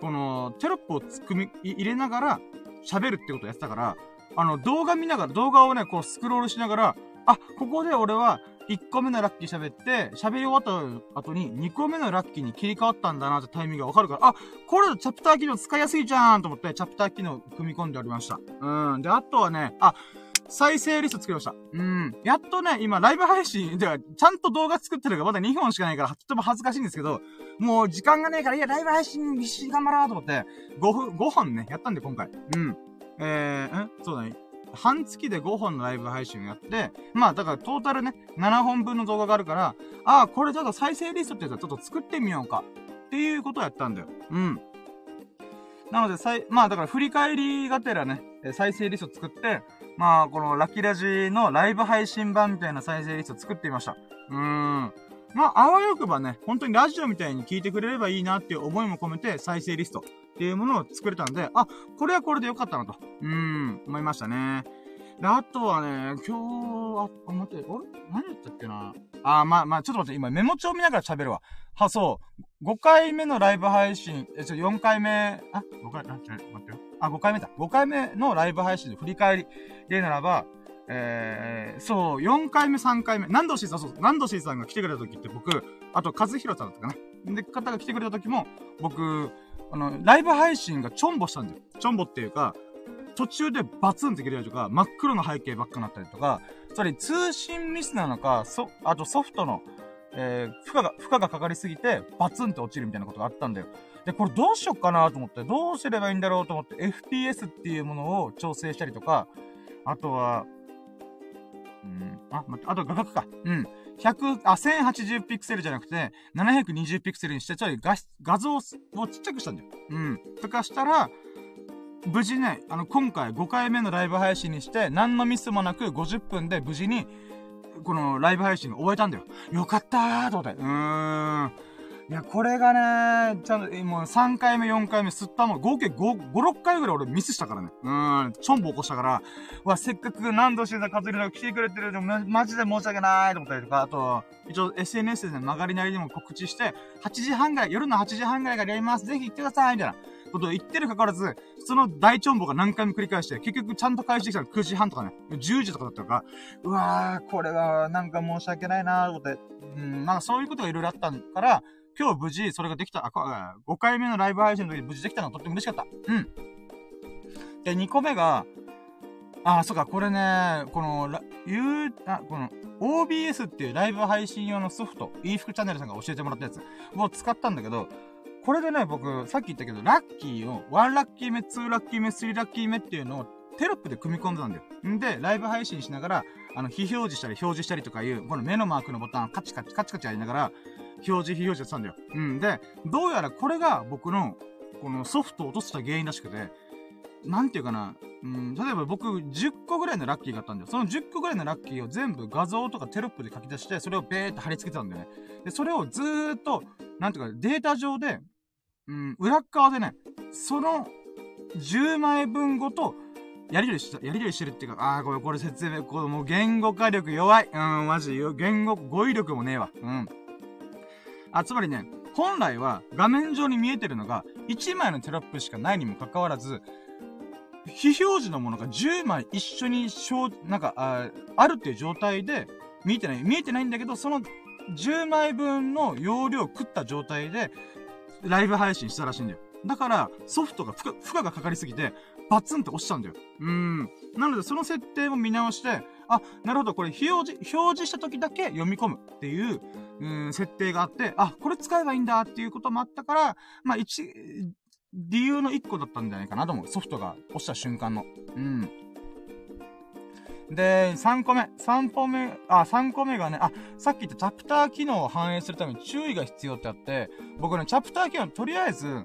この、テロップを組み、入れながら喋るってことをやってたから、あの、動画見ながら、動画をね、こうスクロールしながら、あ、ここで俺は、1個目のラッキー喋って、喋り終わった後に2個目のラッキーに切り替わったんだなってタイミングがわかるから、あ、これチャプター機能使いやすいじゃんと思って、チャプター機能組み込んでおりました。うん。で、あとはね、あ、再生リスト作りました。うん。やっとね、今、ライブ配信では、ちゃんと動画作ってるがまだ2本しかないから、とても恥ずかしいんですけど、もう時間がねえから、いや、ライブ配信必死に頑張ろうと思って、5分、5本ね、やったんで、今回。うん。えー、ん？そうだね。半月で5本のライブ配信をやって、まあ、だからトータルね、7本分の動画があるから、ああ、これちょっと再生リストってやつはちょっと作ってみようか。っていうことをやったんだよ。うん。なので、さい、まあだから振り返りがてらね、再生リスト作って、まあこのラッキラジのライブ配信版みたいな再生リスト作ってみました。うーん。まあ、あわよくばね、本当にラジオみたいに聞いてくれればいいなっていう思いも込めて再生リストっていうものを作れたんで、あ、これはこれでよかったなと、うん、思いましたね。で、あとはね、今日、あ、待って、あれ？何やったっけな？あ、まあまあ、ちょっと待って、今メモ帳見ながら喋るわ。は、そう。5回目のライブ配信、え、ちょ、4回目、あ、5回、あ、ちょ、待ってよ。あ、5回目だ。5回目のライブ配信の振り返りでならば、えー、そう、4回目、3回目、何度しさん、そう、何度しさんが来てくれた時って僕、あと、和弘さんだったかな。で、方が来てくれた時も、僕、あの、ライブ配信がチョンボしたんだよ。チョンボっていうか、途中でバツンって切れたりとか、真っ黒の背景ばっかなったりとか、つまり通信ミスなのか、そ、あとソフトの、えー、負荷が、負荷がかかりすぎて、バツンって落ちるみたいなことがあったんだよ。で、これどうしよっかなと思って、どうすればいいんだろうと思って、FPS っていうものを調整したりとか、あとは、うん、あ、待って、あと画角か。うん。100、あ、1080ピクセルじゃなくて、720ピクセルにして、ちょい画画像をちっちゃくしたんだよ。うん。とかしたら、無事ね、あの、今回5回目のライブ配信にして、何のミスもなく50分で無事に、このライブ配信を終えたんだよ。よかったーと思って。うーん。いや、これがね、ちゃんと、もう3回目、4回目、吸ったもん、合計5、5、6回ぐらい俺ミスしたからね。うん、ちょんぼ起こしたから、わ、せっかく何度してたカズリナが来てくれてる。でも、マジで申し訳ないと思ったりとか、あと、一応 SNS で、曲がりなりにも告知して、8時半ぐらい、夜の8時半ぐらいからやります。ぜひ行ってください。みたいな。ことを言ってるかかわらず、その大チョンボが何回も繰り返して、結局ちゃんと返してきたら9時半とかね、10時とかだったか、うわー、これはなんか申し訳ないなーと思って、うん、なんかそういうことがいろいろあったから、今日無事それができた、あ、5回目のライブ配信の時に無事できたのがとっても嬉しかった。うん。で、2個目が、あ、そうか、これね、この、ゆう、あ、この、OBS っていうライブ配信用のソフト、e 服チャンネルさんが教えてもらったやつを使ったんだけど、これでね、僕、さっき言ったけど、ラッキーを、1ラッキー目、2ラッキー目、3ラッキー目っていうのをテロップで組み込んでたんだよ。んで、ライブ配信しながら、あの、非表示したり表示したりとかいう、この目のマークのボタンをカチカチカチカチやりながら、表示非表示やってたんだよ。うんで、どうやらこれが僕の、このソフトを落とした原因らしくて、なんていうかな、うん、例えば僕10個ぐらいのラッキーがあったんだよ。その10個ぐらいのラッキーを全部画像とかテロップで書き出して、それをベーって貼り付けてたんだよね。で、それをずーっと、なんていうか、データ上で、うん、裏側でね、その10枚分ごと、やりとりした、やりとりしてるっていうか、あー、これ、これ説明、これもう言語化力弱い。うん、マジ、言語、語彙力もねえわ。うん。あ、つまりね、本来は画面上に見えてるのが1枚のテロップしかないにもかかわらず、非表示のものが10枚一緒に表、なんか、ああるっていう状態で見えてない。見えてないんだけど、その10枚分の容量を食った状態でライブ配信したらしいんだよ。だから、ソフトが負荷、負荷がかかりすぎて、バツンって押しちゃうんだよ。うーん。なので、その設定も見直して、あ、なるほど、これ、表示、表示した時だけ読み込むっていう、うん、設定があって、あ、これ使えばいいんだっていうこともあったから、まあ、一、理由の一個だったんじゃないかなと思う。ソフトが押した瞬間の。うん。で、3個目。3個目、あ、3個目がね、あ、さっき言ったチャプター機能を反映するために注意が必要ってあって、僕ね、チャプター機能、とりあえず、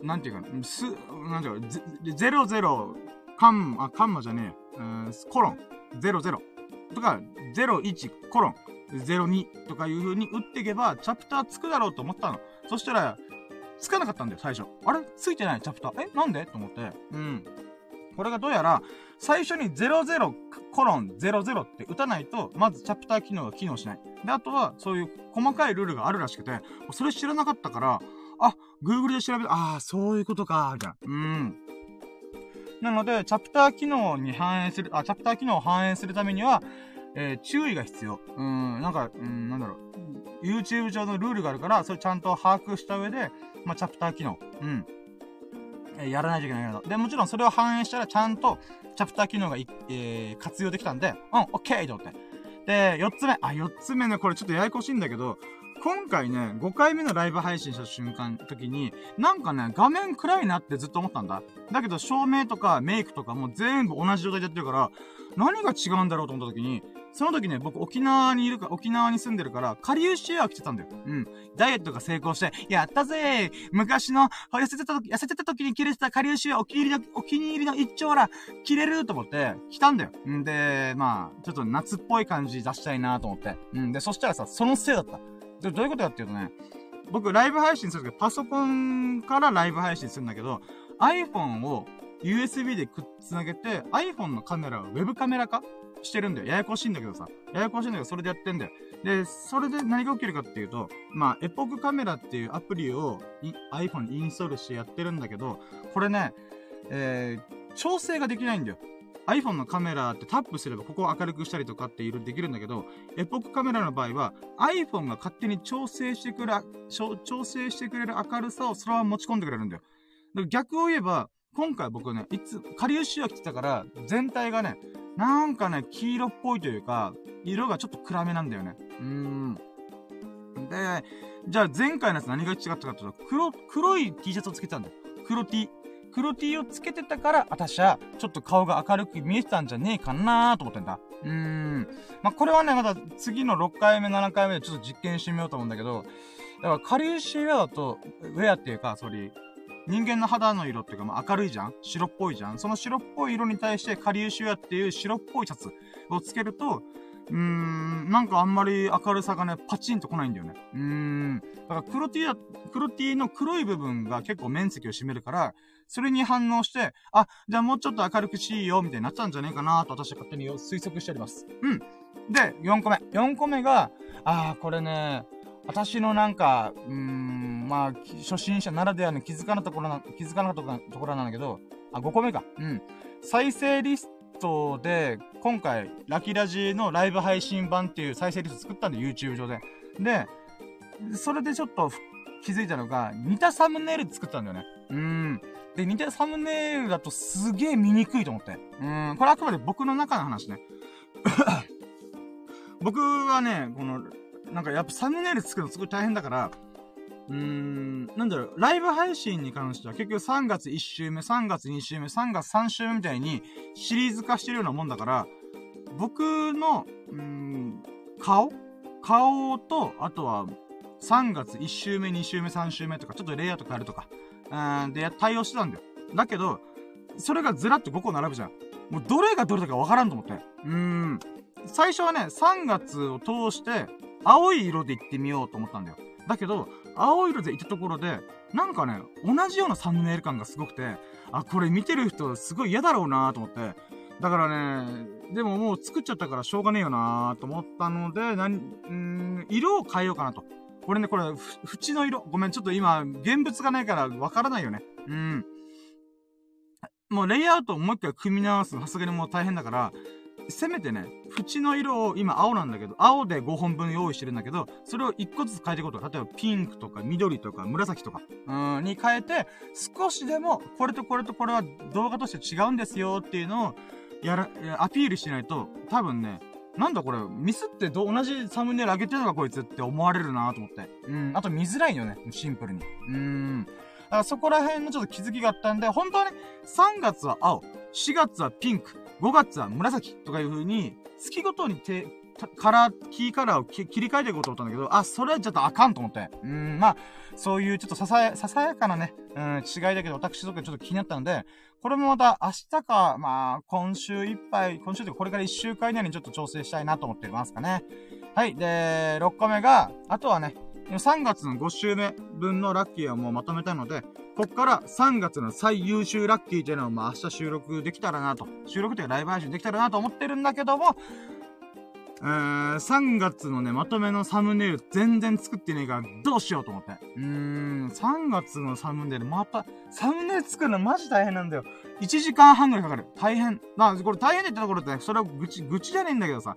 なんていうかな、す、なんていうか、00、カンマ、あ、カンマじゃねえ、うん、コロン、00とか、01コロン、02とかいう風に打っていけば、チャプターつくだろうと思ったの。そしたら、つかなかったんだよ、最初。あれ？ついてないチャプター。え？なんで？と思って。うん。これがどうやら、最初に00コロン00って打たないと、まずチャプター機能が機能しない。で、あとは、そういう細かいルールがあるらしくて、それ知らなかったから、あ、Google で調べて、ああ、そういうことか、みたいな。うん。なので、チャプター機能に反映する、あ、チャプター機能を反映するためには、えー、注意が必要。うん、なんか、うん、なんだろう。YouTube 上のルールがあるから、それちゃんと把握した上で、まあ、チャプター機能。うん。えー、やらないといけないけど。で、もちろんそれを反映したら、ちゃんと、チャプター機能がえー、活用できたんで、うん、オッケーと思って。で、4つ目。あ、4つ目ね、これちょっとややこしいんだけど、今回ね、5回目のライブ配信した瞬間、時に、なんかね、画面暗いなってずっと思ったんだ。だけど、照明とかメイクとかも全部同じ状態でやってるから、何が違うんだろうと思った時に、その時ね、僕沖縄にいるか、沖縄に住んでるから、下流シェア来てたんだよ。うん。ダイエットが成功して、やったぜ昔の、痩せてた時、痩せてた時に着れてた下流シェアお気に入りの、お気に入りの一丁ら、着れると思って、来たんだよ。んで、まあ、ちょっと夏っぽい感じ出したいなと思って。うんで、そしたらさ、そのせいだった。で、どういうことかっていうとね、僕、ライブ配信するとき、パソコンからライブ配信するんだけど、iPhone を USB でくっつなげて、iPhone のカメラを Web カメラ化してるんだよ。ややこしいんだけどさ。ややこしいんだけど、それでやってんだよ。で、それで何が起きるかっていうと、まあ、エポックカメラっていうアプリを iPhone にインストールしてやってるんだけど、これね、えー、調整ができないんだよ。iPhone のカメラってタップすればここを明るくしたりとかっていろいろできるんだけど、エポックカメラの場合は iPhone が勝手に調整してくれ、調整してくれる明るさをそのまま持ち込んでくれるんだよ。だから逆を言えば、今回僕ね、いつ、カリウシア来てたから、全体がね、なんかね、黄色っぽいというか、色がちょっと暗めなんだよね。うーん。で、じゃあ前回のやつ何が違ったかというと、黒、黒い T シャツをつけてたんだよ。黒 T。黒 T をつけてたから、私は、ちょっと顔が明るく見えてたんじゃねえかなーと思ってんだ。うーん。まあ、これはね、まだ次の6回目、7回目でちょっと実験してみようと思うんだけど、だから、カリウシウェアだと、ウェアっていうか、それ、人間の肌の色っていうか、まあ、明るいじゃん？白っぽいじゃん？その白っぽい色に対して、カリウシウェアっていう白っぽいシャツをつけると、うーん、なんかあんまり明るさがね、パチンと来ないんだよね。うーん。だから黒 T だ、黒 T の黒い部分が結構面積を占めるから、それに反応して、あ、じゃあもうちょっと明るくしいよ、みたいになっちゃうんじゃねえかなと私は勝手に推測しております。うん。で、4個目。4個目が、あー、これね、私のなんか、うーん、まあ、初心者ならではの気づかなところな、気づかなかったところなんだけど、あ、5個目か。うん。再生リストで、今回、ラキラジのライブ配信版っていう再生リスト作ったんで、YouTube 上で。で、それでちょっと気づいたのが、似たサムネイル作ったんだよね。うん。で、似たサムネイルだとすげえ見にくいと思って。うん。これあくまで僕の中の話ね。僕はね、この、なんかやっぱサムネイル作るのすごい大変だから、うーん、なんだろう、ライブ配信に関しては結局3月1週目、3月2週目、3月3週目みたいにシリーズ化してるようなもんだから、僕の、うーん、顔？顔と、あとは、3月1週目、2週目、3週目とか、ちょっとレイアウト変えるとか、うん、で、対応してたんだよ。だけど、それがずらっと5個並ぶじゃん。もうどれがどれだかわからんと思って。うーん。最初はね、3月を通して、青い色で行ってみようと思ったんだよ。だけど、青い色で行ったところで、なんかね、同じようなサムネイル感がすごくて、あ、これ見てる人すごい嫌だろうなと思って。だからね、でももう作っちゃったからしょうがねえよなと思ったので、なに、ん色を変えようかなと。これね、これ、縁の色。ごめん、ちょっと今、現物がないからわからないよね。うん。もうレイアウトをもう一回組み直すのさすがにもう大変だから、せめてね、縁の色を今青なんだけど、青で5本分用意してるんだけど、それを1個ずつ変えていくこと。例えばピンクとか緑とか紫とか、うん、に変えて、少しでも、これとこれとこれは動画として違うんですよっていうのを、やら、アピールしないと、多分ね、なんだこれ、ミスってど、同じサムネイル上げてるのかこいつって思われるなと思って。うん。あと見づらいよね。シンプルに。うーん。だからそこら辺のちょっと気づきがあったんで、本当はね、3月は青、4月はピンク、5月は紫とかいう風に、月ごとにて、カラー、キーカラーを切り替えていこうと思ったんだけど、あ、それはちょっとあかんと思って。うん、まあ、そういうちょっとささや、ささやかなね、うん、違いだけど、私とかちょっと気になったので、これもまた明日か、まあ、今週いっぱい、今週というかこれから1週間以内にちょっと調整したいなと思ってますかね。はい。で、6個目が、あとはね、3月の5週目分のラッキーはもうまとめたので、こっから3月の最優秀ラッキーっていうのをまあ明日収録できたらなと。収録っていうかライブ配信できたらなと思ってるんだけども、えー、3月のね、まとめのサムネイル全然作ってねえから、どうしようと思って。うーん、3月のサムネイル、また、サムネイル作るのマジ大変なんだよ。1時間半ぐらいかかる。大変。まあ、これ大変って言ったところって、ね、それは愚痴、愚痴じゃねえんだけどさ、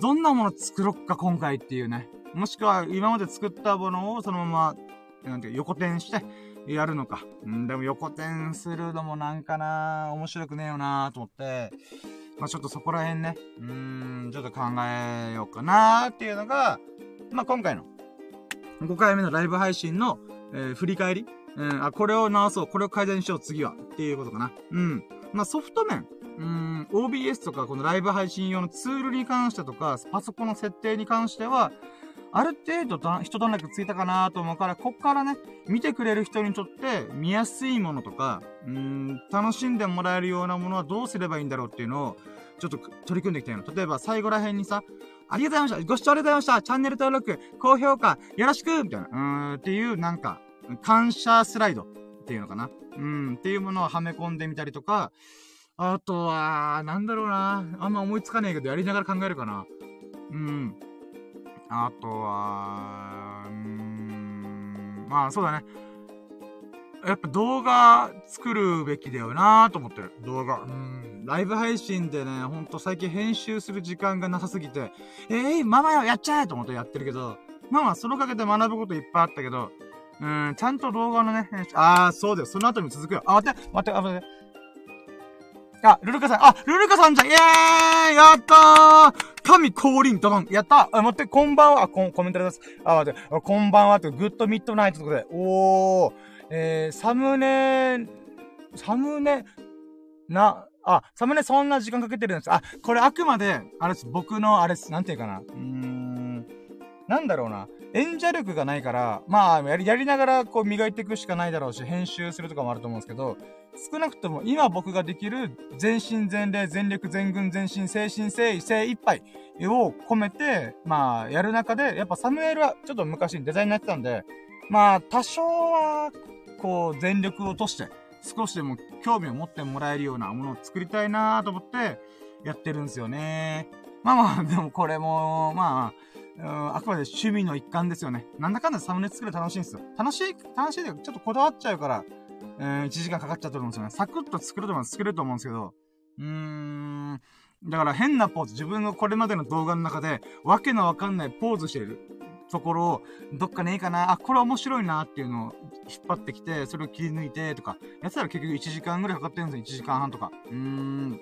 どんなもの作ろっか、今回っていうね。もしくは、今まで作ったものをそのまま、なんて、横転して、やるのか。うん、でも横転するのもなんかな面白くねえよなと思って、まあ、ちょっとそこら辺ね、うーん、ちょっと考えようかなーっていうのが、まあ、今回の、5回目のライブ配信の、えー、振り返りうん、あ、これを直そう、これを改善しよう、次は。っていうことかな。うん。まあ、ソフト面。うん、OBS とか、このライブ配信用のツールに関してとか、パソコンの設定に関しては、ある程度人となくついたかなと思うから、こっからね、見てくれる人にとって見やすいものとか、うん、楽しんでもらえるようなものはどうすればいいんだろうっていうのを、ちょっと取り組んでいきたいの。例えば最後ら辺にさ、ありがとうございましたご視聴ありがとうございましたチャンネル登録、高評価、よろしくみたいな、うーん、っていうなんか、感謝スライドっていうのかなうん、っていうものをはめ込んでみたりとか、あとは、なんだろうな。あんま思いつかねえけど、やりながら考えるかな。うん。あとは、うん、まあそうだね。やっぱ動画作るべきだよなと思ってる。動画。うん。ライブ配信でね、ほんと最近編集する時間がなさすぎて、えー、ママよ、やっちゃえと思ってやってるけど、まあまあ、そのかげで学ぶこといっぱいあったけど、うん、ちゃんと動画のね、ああ、そうだよ。その後に続くよ。あ、待って、待って、待って。あ、ルルカさん、あ、ルルカさんじゃん。イェーイ。やったー。神降臨ドドン。やったあ、待って、こんばんは。あ、ココメントです。あ、待って、こんばんは。と、グッドミッドナイトということで、おー、えー、サムネ、サムネ、な、あ、サムネそんな時間かけてるんです。あ、これあくまで、あれです、僕の、あれです、なんていうかな。うーん、なんだろうな。演者力がないから、まあ、やり、やりながら、こう、磨いていくしかないだろうし、編集するとかもあると思うんですけど、少なくとも今僕ができる全身全霊、全力、全軍、全身、精神、誠意、精一杯を込めて、まあ、やる中で、やっぱサムネイルはちょっと昔にデザインになってたんで、まあ、多少は、こう、全力を落として、少しでも興味を持ってもらえるようなものを作りたいなと思って、やってるんですよね。まあまあ、でもこれも、まあ、うん、あくまで趣味の一環ですよね。なんだかんだサムネ作る楽しいんですよ。楽しい、楽しいで、ちょっとこだわっちゃうから、うん、1時間かかっちゃったと思うんですよね。サクッと作ると思う作れると思うんですけど、うーん、だから変なポーズ、自分のこれまでの動画の中で、わけのわかんないポーズしてるところを、どっかねえかな、あ、これ面白いなっていうのを引っ張ってきて、それを切り抜いてとか、やったら結局1時間ぐらいかかってるんですよ、1時間半とか。うーん。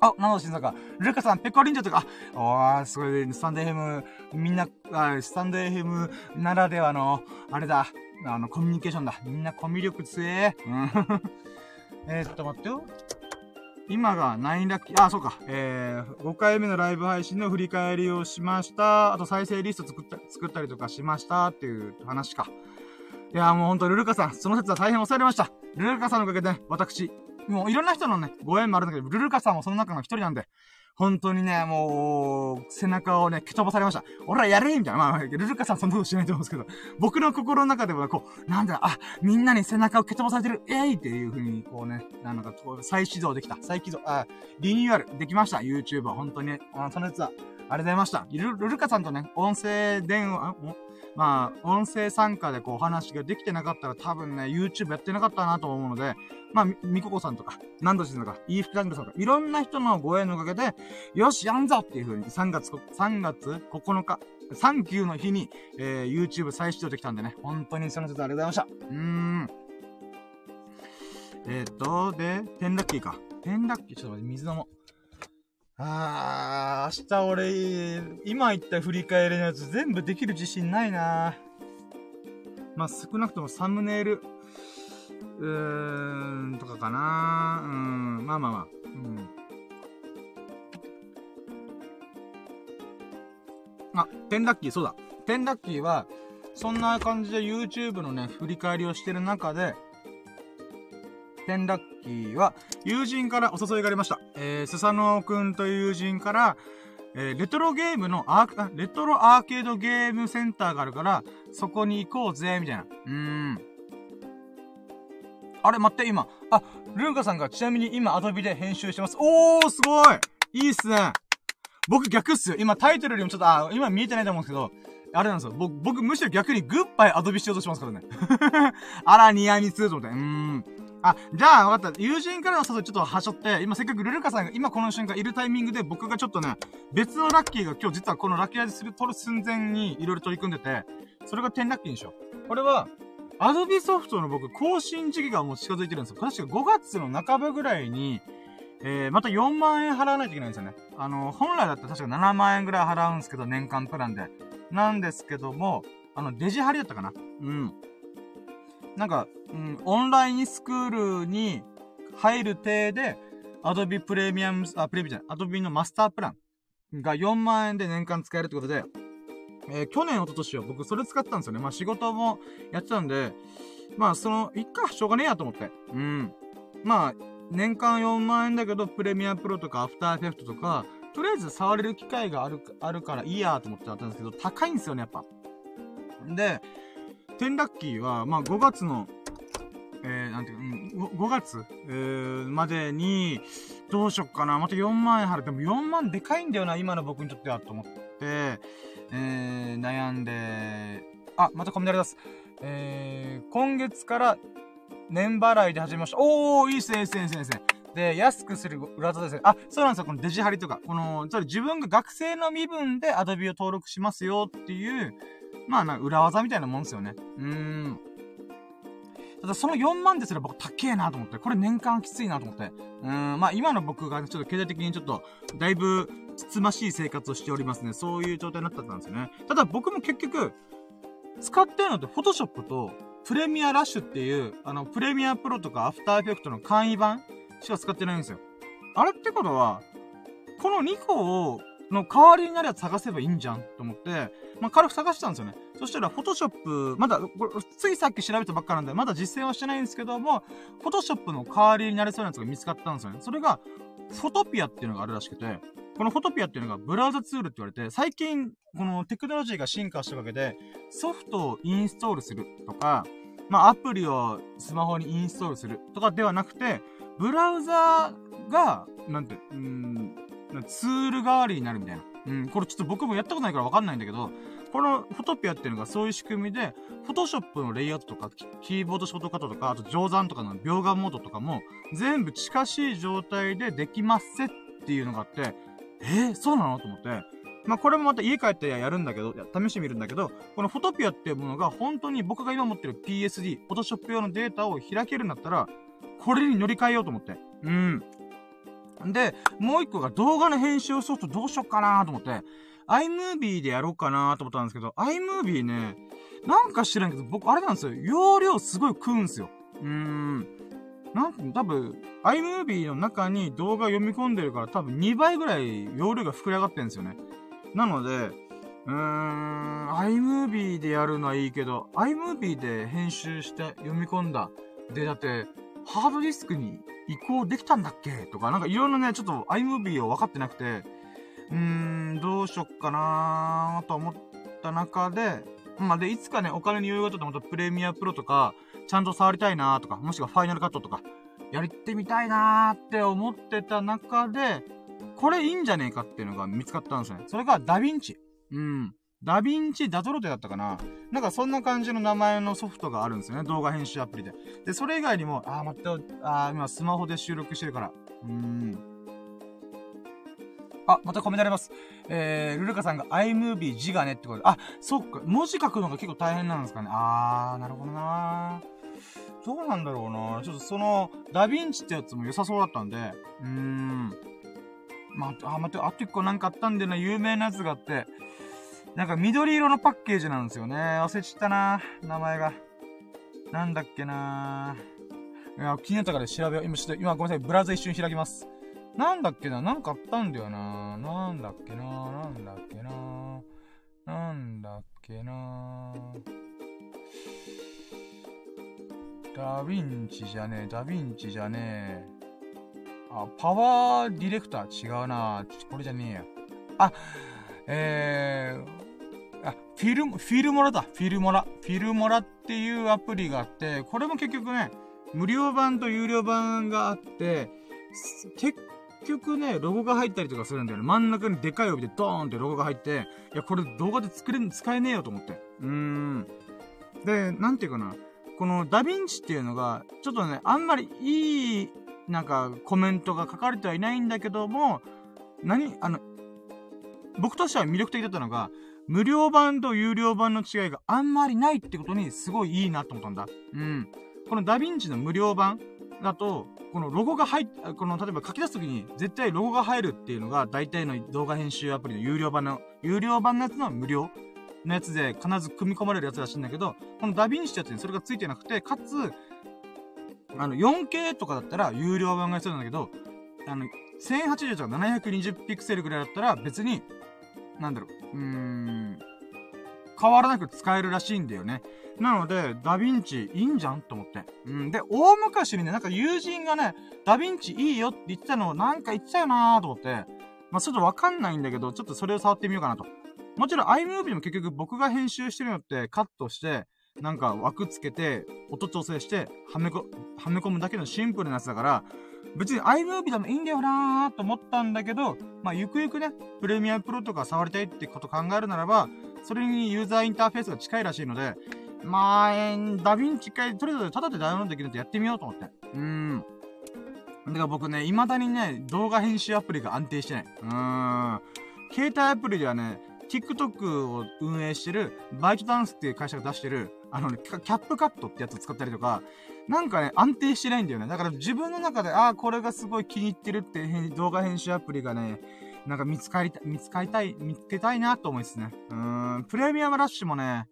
あ、なのしんさか、ルカさん、ペコリンジョとか、あ、おー、すごい、スタンド FM、みんな、あスタンド FM ならではの、あれだ、あの、コミュニケーションだ。みんなコミュ力強え。うん。えー、ちょっと待ってよ。今が9ラッキー、あ、そうか。えー、5回目のライブ配信の振り返りをしました。あと再生リスト作った、作ったりとかしましたっていう話か。いやもうほんと、ルルカさん、その説は大変お世話になりました。ルルカさんのおかげで、私、もういろんな人のね、ご縁もあるんだけど、ルルカさんもその中の一人なんで、本当にね、もう、背中をね、蹴飛ばされました。俺らやれみたいな。まあ、ルルカさんそんなことしないと思うんですけど、僕の心の中では、こう、なんだ、あ、みんなに背中を蹴飛ばされてる、えいっていう風に、こうね、なんか、再始動できた。再起動、あ、リニューアルできました。YouTube は。本当に、あそのやつは、ありがとうございました。ルルカさんとね、音声電話、まあ、音声参加でこう、お話ができてなかったら多分ね、YouTube やってなかったなと思うので、まあ、みここさんとか、ナンドシンとか、イーフラングさんとか、いろんな人のご縁のおかげで、よし、やんぞっていう風に、3月、3月9日、3級の日に、えー、YouTube 再始動できたんでね、本当にその説ありがとうございました。うーん。えー、っと、で、テンラッキーか。テンラッキー、ちょっと待って、水飲もう。あー、明日俺、今言った振り返りのやつ全部できる自信ないなまあ、少なくともサムネイル、うーん、とかかなうん、まあまあまあ。うん。あ、テンラッキー、そうだ。テンラッキーは、そんな感じで YouTube のね、振り返りをしてる中で、テンラッキーは、友人からお誘いがありました。えー、スサノオくんという友人から、えー、レトロゲームのアー、レトロアーケードゲームセンターがあるから、そこに行こうぜ、みたいな。うーん。あれ、待って、今。あ、ルンカさんがちなみに今アドビで編集してます。おー、すごいいいっすね。僕逆っすよ。今タイトルよりもちょっと、あ、今見えてないと思うんですけど、あれなんですよ。僕、僕むしろ逆にグッバイアドビしようとしますからね。あら、ニアミツーと思って。うーん。あ、じゃあ、わかった。友人からの誘いちょっとはしょって、今せっかくルルカさんが今この瞬間いるタイミングで僕がちょっとね、別のラッキーが今日実はこのラッキーアイズする、取る寸前にいろいろ取り組んでて、それが10ラッキーにしよう。これは、アドビソフトの僕、更新時期がもう近づいてるんですよ。確か5月の半ばぐらいに、えー、また4万円払わないといけないんですよね。あの、本来だったら確か7万円ぐらい払うんですけど、年間プランで。なんですけども、あの、デジハリだったかなうん。なんか、うん、オンラインスクールに入る体で、アドビプレミアム、あ、プレミアムじゃない、アドビのマスタープランが4万円で年間使えるってことで、えー、去年、一昨年は僕それ使ったんですよね。まあ仕事もやってたんで、まあその、いっか、しょうがねえやと思って。うん。まあ、年間4万円だけど、プレミアプロとかアフターエフェクトとか、とりあえず触れる機会がある、あるからいいやと思ってやったんですけど、高いんですよね、やっぱ。で、テンラッキーは、まあ5月の、えー、なんていうか、5月、えー、までに、どうしよっかな。また4万円払って、も4万でかいんだよな、今の僕にとっては、と思って、えー、悩んで、あ、またコメントあります。えー、今月から年払いで始めました。おー、いいっすね、いいっすね、いいっすね、いいっすね。で、安くする裏技ですね。あ、そうなんですよ。このデジハリとか。この、つまり自分が学生の身分でアドビを登録しますよっていう、まあな、裏技みたいなもんですよね。うーん。ただその4万ですら僕高えなと思って、これ年間きついなと思って。うん、まあ今の僕がちょっと経済的にちょっと、だいぶ、つつましい生活をしておりますね。そういう状態になったんですよね。ただ僕も結局、使ってるのって、フォトショップと、プレミアラッシュっていう、あの、プレミアプロとかアフターエフェクトの簡易版しか使ってないんですよ。あれってことは、この2個を、の代わりになるやつ探せばいいんじゃんと思って、まあ、軽く探したんですよね。そしたら、フォトショップ、まだ、これ、ついさっき調べたばっかなんで、まだ実践はしてないんですけども、フォトショップの代わりになれそうなやつが見つかったんですよね。それが、フォトピアっていうのがあるらしくて、このフォトピアっていうのがブラウザツールって言われて、最近、このテクノロジーが進化したわけで、ソフトをインストールするとか、まあ、アプリをスマホにインストールするとかではなくて、ブラウザが、なんて、うん、ツール代わりになるみたいな。うん、これちょっと僕もやったことないからわかんないんだけど、このフォトピアっていうのがそういう仕組みで、フォトショップのレイアウトとか、キーボードショートカットとか、あと上山とかの描画モードとかも、全部近しい状態でできますっていうのがあって、えー、そうなのと思って、まあ、これもまた家帰ってやるんだけど、試してみるんだけど、このフォトピアっていうものが本当に僕が今持ってる PSD、フォトショップ用のデータを開けるんだったら、これに乗り換えようと思って。うん。で、もう一個が動画の編集ソフトどうしよっかなと思って、iMovie でやろうかなと思ったんですけど、iMovie ね、なんか知らんけど、僕、あれなんですよ。容量すごい食うんすよ。うーん。なん、多分、iMovie の中に動画読み込んでるから多分2倍ぐらい容量が膨れ上がってるんですよね。なので、うーん、iMovie でやるのはいいけど、iMovie で編集して読み込んだ。で、だって、ハードディスクに移行できたんだっけ？とか、なんかいろいろね、ちょっと iMovie を分かってなくて、うーん、どうしよっかなーと思った中で、まあ、で、いつかね、お金に余裕がとってまたプレミアプロとか、ちゃんと触りたいなーとか、もしくはファイナルカットとか、やりてみたいなーって思ってた中で、これいいんじゃねえかっていうのが見つかったんですね。それがダヴィンチ。うん。ダヴィンチダトロテだったかななんかそんな感じの名前のソフトがあるんですよね。動画編集アプリで。で、それ以外にも、あー、待って、あ、今スマホで収録してるから。うーん。あ、またコメントあります。えー、ルルカさんが iMovie 字がねってことで。あ、そっか。文字書くのが結構大変なんですかね。あー、なるほどなどうなんだろうなちょっとその、ダヴィンチってやつも良さそうだったんで、うーん。まあ、あ、待って、あと一個なんかあったんだよな、有名なやつがあって、なんか緑色のパッケージなんですよね。忘れちゃったな名前が。なんだっけないや、気になったから調べよう。今ちょっと、今ごめんなさい。ブラウザ一瞬開きます。なんだっけななんかあったんだよななんだっけななんだっけななんだっけなダヴィンチじゃねえ、ダヴィンチじゃねえ。あ、パワーディレクター違うなこれじゃねえや。あ、えー、フィル、フィルモラだ。フィルモラ。フィルモラっていうアプリがあって、これも結局ね、無料版と有料版があって、結局ね、ロゴが入ったりとかするんだよね。真ん中にでかい帯でドーンってロゴが入って、いや、これ動画で作れ、使えねえよと思って。うーん。で、なんていうかな。このダヴィンチっていうのが、ちょっとね、あんまりいい、なんか、コメントが書かれてはいないんだけども、何あの、僕としては魅力的だったのが、無料版と有料版の違いがあんまりないってことにすごいいいなと思ったんだ。うん。このダヴィンチの無料版だと、このロゴが入っ、この、例えば書き出すときに絶対ロゴが入るっていうのが大体の動画編集アプリの有料版の、有料版のやつの無料のやつで必ず組み込まれるやつらしいんだけど、このダヴィンチってやつにそれが付いてなくて、かつ、あの、4K とかだったら有料版が必要なんだけど、あの、1080とか720ピクセルぐらいだったら別に、なんだろう、うーん、変わらなく使えるらしいんだよね。なので、ダヴィンチいいんじゃんと思って。うん。で、大昔にね、なんか友人がね、ダヴィンチいいよって言ってたのをなんか言ってたよなーと思って、まあ、ちょっとわかんないんだけど、ちょっとそれを触ってみようかなと。もちろん iMovie も結局僕が編集してるのってカットして、なんか枠つけて、音調整して、はめこ、はめ込むだけのシンプルなやつだから、別に iMovie でもいいんだよなーと思ったんだけど、まあ、ゆくゆくね、プレミアプロとか触りたいってこと考えるならば、それにユーザーインターフェースが近いらしいので、まあ、えー、ダヴィンチ一回、とりあえずタダでダウンロードできるんでやってみようと思って。うーん。だから僕ね、未だにね、動画編集アプリが安定してない。うーん。携帯アプリではね、TikTok を運営してる、バイトダンスっていう会社が出してる、あのね、キャップカットってやつを使ったりとか、なんかね、安定してないんだよね。だから自分の中で、ああ、これがすごい気に入ってるって動画編集アプリがね、なんか見つかりた、見つかりたい、見つけたいなと思いますね。うーん、プレミアムラッシュもね、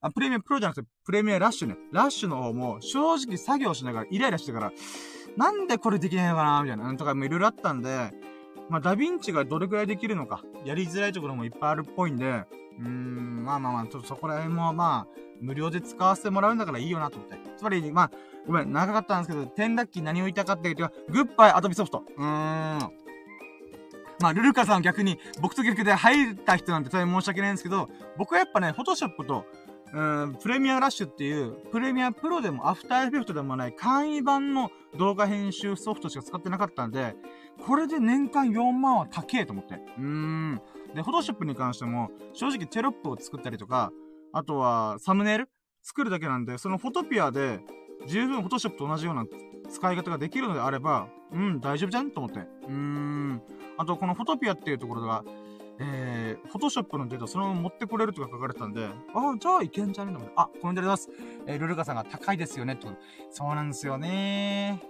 あ、プレミアムプロじゃなくて、プレミアムラッシュね。ラッシュの方も、正直作業しながらイライラしてから、なんでこれできないのかなみたいな、とかもいろいろあったんで、まあ、ダヴィンチがどれくらいできるのか、やりづらいところもいっぱいあるっぽいんで、うーん、まあまあまあ、ちょっとそこら辺も、まあ、無料で使わせてもらうんだからいいよなと思って。つまり、まあ、ごめん、長かったんですけど、転落期何を言いたかっていうと、グッバイアドビソフト。うーん。まあ、ルルカさん逆に、僕と逆で入った人なんて大変申し訳ないんですけど、僕はやっぱね、フォトショップと、うん、プレミアラッシュっていう、プレミアプロでもアフターエフェクトでもない簡易版の動画編集ソフトしか使ってなかったんで、これで年間4万は高えと思って。うーん。で、フォトショップに関しても、正直テロップを作ったりとか、あとはサムネイル？作るだけなんで、そのフォトピアで十分フォトショップと同じような使い方ができるのであれば、うん、大丈夫じゃんと思って。うーん。あと、このフォトピアっていうところが、えー、フォトショップのデータそのまま持ってこれるとか書かれてたんで、ああ、じゃあいけんじゃねえのあ、コメントあります。えー、ルルカさんが高いですよねってこと。そうなんですよね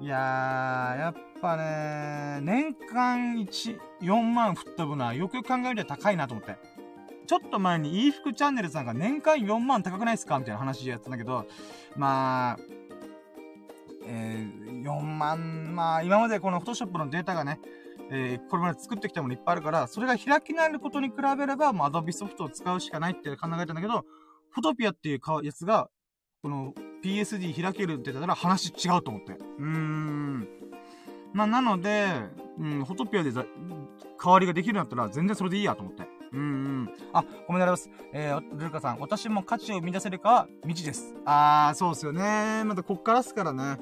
いやー、やっぱね、年間1、4万吹っ飛ぶのはよく考えると高いなと思って。ちょっと前に、イーフクチャンネルさんが年間4万高くないっすか？みたいな話やってたんだけど、まあ、えー、4万、まあ、今までこのフォトショップのデータがね、えー、これまで作ってきたものいっぱいあるから、それが開き直ることに比べれば、もう Adobe ソフトを使うしかないって考えたんだけど、フォトピアっていうやつが、この PSD 開けるって言ったら話違うと思って。うーん。まあ、なので、うん、フォトピアで代わりができるんだったら全然それでいいやと思って。うんうん。あ、ごめんなさいます。えー、ルカさん、私も価値を生み出せるかは未知です。あー、そうっすよね。またこっからっすからね。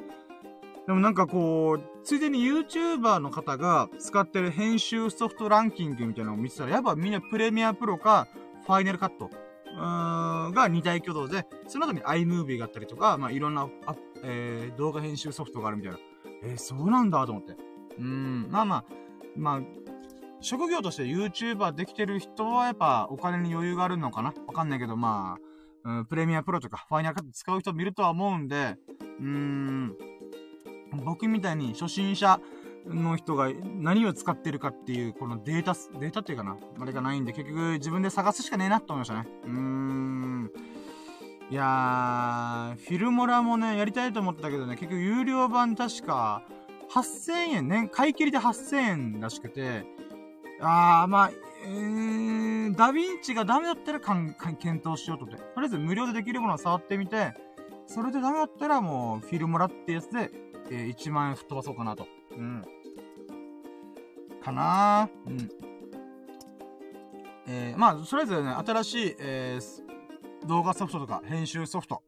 でもなんかこう、ついでに YouTuber の方が使ってる編集ソフトランキングみたいなのを見てたら、やっぱみんなプレミアプロか、ファイナルカット、うーん、が二大挙動で、その後に iMovie があったりとか、まあいろんな、あえー、動画編集ソフトがあるみたいな。えー、そうなんだと思って。うん、まあまあ、まあ、職業として YouTuber できてる人はやっぱお金に余裕があるのかな？わかんないけど、まあ、うん、プレミアプロとかファイナルカット使う人見るとは思うんで、うーん、僕みたいに初心者の人が何を使ってるかっていう、このデータ、データっていうかなあれがないんで、結局自分で探すしかねえなと思いましたね。うーん。いやー、フィルモラもね、やりたいと思ったけどね、結局有料版確か、8000円ね、買い切りで8000円らしくて、あー、まあ、えー、ダヴィンチがダメだったらかん、かん、検討しようとって。とりあえず無料でできるものを触ってみて、それでダメだったらもう、フィルモラってやつで、えー、1万円吹っ飛ばそうかなと。うん。かなー。うん。えー、まあ、それぞれね、新しい、えー、動画ソフトとか、編集ソフト、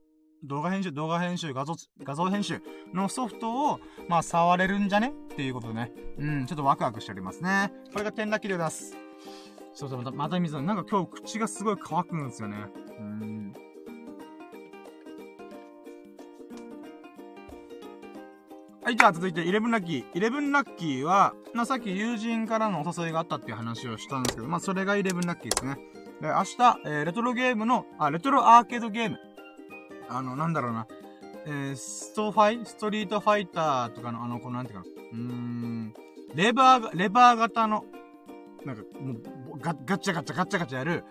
動画編集、動画編集、画像、画像編集のソフトを、まあ、触れるんじゃね？っていうことでね。うん、ちょっとワクワクしておりますね。これが点だけで出す。そうそう、また、また水なんか今日口がすごい乾くんですよね。うん。はい、じゃあ続いて、イレブンラッキー。イレブンラッキーは、まあ、さっき友人からのお誘いがあったっていう話をしたんですけど、まあ、それがイレブンラッキーですね。で、明日、えー、レトロゲームの、あ、レトロアーケードゲーム。あの、なんだろうな。えー、ストファイストリートファイターとかの、あの、この、なんていうか。うーん、レバー、レバー型の、なんか、もう、ガガチャガチャガチャガチャやる、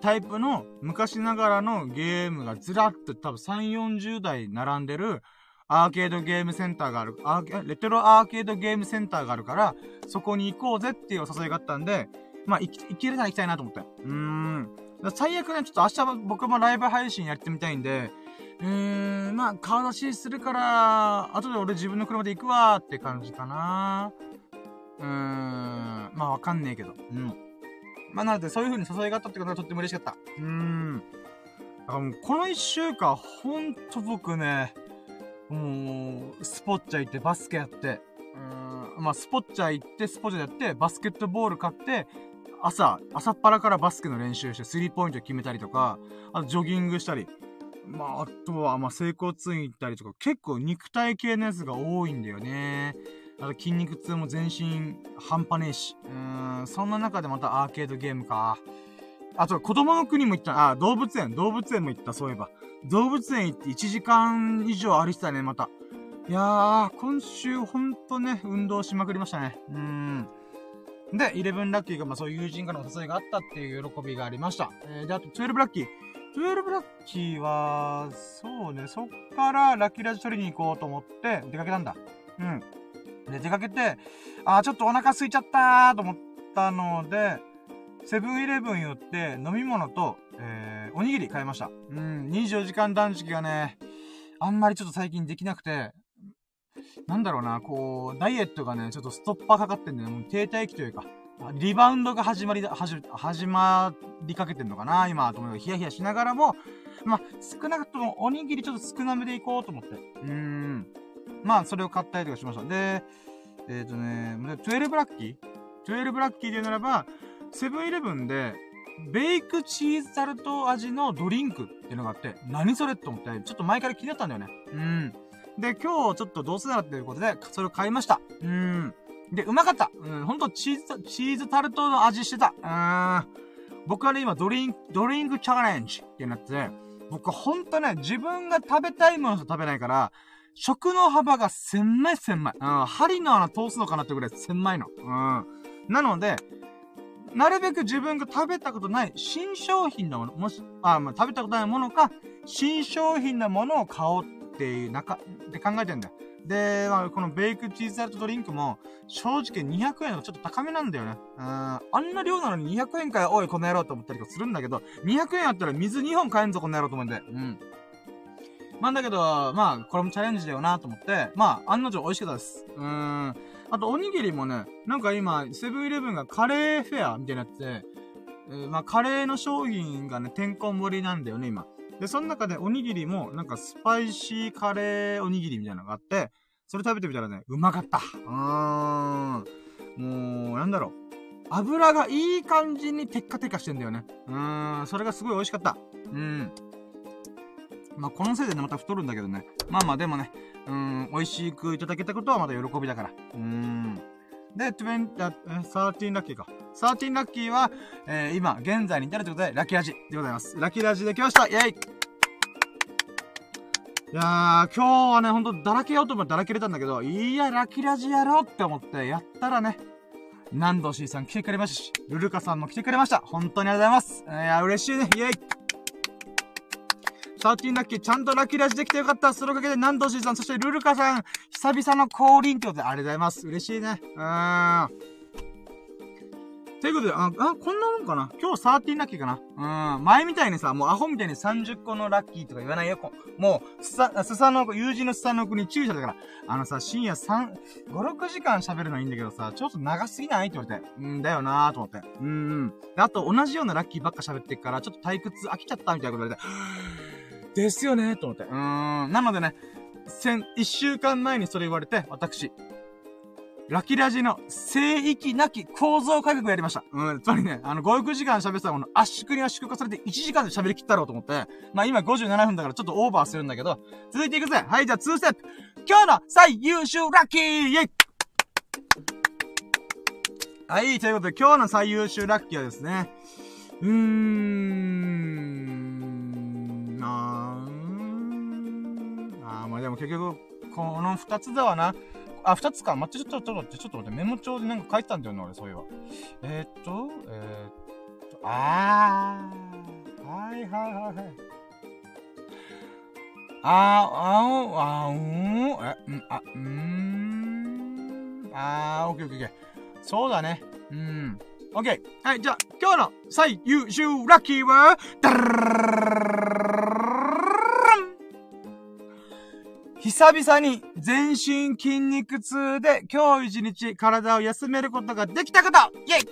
タイプの昔ながらのゲームがずらっと多分3、40台並んでる、アーケードゲームセンターがある、アーレトロアーケードゲームセンターがあるから、そこに行こうぜっていうお誘いがあったんで、まあ、行き、行けるなら行きたいなと思って。うーん。最悪ね、ちょっと明日僕もライブ配信やってみたいんで、うーん、まあ、顔出しするから、後で俺自分の車で行くわーって感じかな。うーん、まあわかんねえけど。うん。まあなので、そういう風に誘いがあったってことがとっても嬉しかった。うーん。だからもう、この一週間、ほんと僕ね、もう、スポッチャ行ってバスケやって、うん、まあ、スポッチャ行って、スポッチャやって、バスケットボール買って、朝、朝っぱらからバスケの練習して、スリーポイント決めたりとか、あとジョギングしたり、まあ、あとは、まあ、整骨院行ったりとか、結構肉体系のやつが多いんだよね。あと筋肉痛も全身半端ねえし。うーん、そんな中でまたアーケードゲームか。あと、子供の国も行った。あ、動物園、動物園も行った、そういえば。動物園行って1時間以上歩いてたね、また。いやー、今週ほんとね、運動しまくりましたね。うーん。で、11ラッキーが、まあそういう友人からの誘いがあったっていう喜びがありました。えー、で、あと12ラッキー。12ラッキーは、そうね、そっからラッキーラジ取りに行こうと思って出かけたんだ。うん。で、出かけて、あー、ちょっとお腹空いちゃったーと思ったので、セブンイレブン寄って飲み物と、えー、おにぎり買いました。うん、24時間断食がね、あんまりちょっと最近できなくて、なんだろうな、こう、ダイエットがね、ちょっとストッパーかかってんだよ。ねもう停滞期というか、リバウンドが始まりだ、はじ、始まりかけてんのかな今、と思うヒヤヒヤしながらも、まあ、少なくともおにぎりちょっと少なめでいこうと思って。うーん。まあ、それを買ったりとかしました。で、えっ、ー、とね、12ラッキー ?12 ラッキーで言うならば、セブンイレブンで、ベイクチーズタルト味のドリンクっていうのがあって、何それって思って、ちょっと前から気になったんだよね。うん。で、今日ちょっとどうせならっていうことで、それを買いました。うん。で、うまかった。うん、ほんとチーズ、チーズタルトの味してた。うん。僕はね、今ドリンク、ドリンクチャレンジってなって、僕ほんとね、自分が食べたいものしか食べないから、食の幅が狭い狭い。うん、針の穴通すのかなってぐらい狭いの。うん。なので、なるべく自分が食べたことない新商品のもの、もし、あ、まあ、食べたことないものか、新商品のものを買おうっていう中、って考えてんだよ。で、まあ、このベイクチーズタルトドリンクも、正直200円のちょっと高めなんだよね。うん。あんな量なのに200円かよ、おい、この野郎と思ったりとかするんだけど、200円あったら水2本買えんぞ、この野郎と思うんで。うん。まあ、だけど、まあ、これもチャレンジだよなと思って、まあ、案の定美味しかったです。うーん。あと、おにぎりもね、なんか今、セブンイレブンがカレーフェアみたいになってて、えー、まあ、カレーの商品がね、てんこ盛りなんだよね、今。で、その中でおにぎりも、なんかスパイシーカレーおにぎりみたいなのがあって、それ食べてみたらね、うまかった。うーん。もう、なんだろう。油がいい感じにテッカテカしてんだよね。うーん。それがすごい美味しかった。うん。まあ、このせいでね、また太るんだけどね。まあまあ、でもね、うん、美味しくいただけたことはまた喜びだから。うーん。で、20、13ラッキーか。13ラッキーは、えー、今、現在に至るということで、ラッキーラジでございます。ラッキーラジできましたイェイいやー、今日はね、ほんと、だらけようと思ってだらけれたんだけど、いや、ラッキーラジやろうって思って、やったらね、南道 C さん来てくれましたし、ルルカさんも来てくれました。本当にありがとうございます。いや、嬉しいね。イェイ13ラッキー、ちゃんとラッキーラジできてよかった。そのおかげで、ナンドシーさん、そしてルルカさん、久々の降臨ってことで、ありがとうございます。嬉しいね。うーん。ということで、あ、あ、こんなもんかな今日13ラッキーかなうん。前みたいにさ、もうアホみたいに30個のラッキーとか言わないよ。もう、すさ、すさの、友人のすさの国注意したから。あのさ、深夜3、5、6時間喋るのはいいんだけどさ、ちょっと長すぎないって言われて。うんだよなーと思って。うんうん。あと同じようなラッキーばっか喋ってっから、ちょっと退屈飽きちゃったみたいなこと言われて。ですよね、と思って。うーん。なのでね、先、一週間前にそれ言われて、私、ラキラジの聖域なき構造改革やりました。うん、つまりね、あの、5、6時間喋ってたもの、圧縮に圧縮化されて1時間で喋り切ったろうと思って、まあ今57分だからちょっとオーバーするんだけど、続いていくぜはい、じゃあ2ステップ今日の最優秀ラッキーイェイはい、ということで今日の最優秀ラッキーはですね、うーん、でも結局、この二つだわな。あ、二つか。待って、ちょっと、ちょっと待って、ちょっと待って、メモ帳でなんか書いてたんだよな、俺、そういえば。えー、っと、えー、っと、あー。はいはいはいはい。あー、あー、あー、うん、え、うん、あ、うーん。あー、オッケーオッケーオッケー。そうだね。うん。オッケー。はい、じゃあ、今日の最優秀ラッキーは、久々に全身筋肉痛で今日一日体を休めることができたことイェイ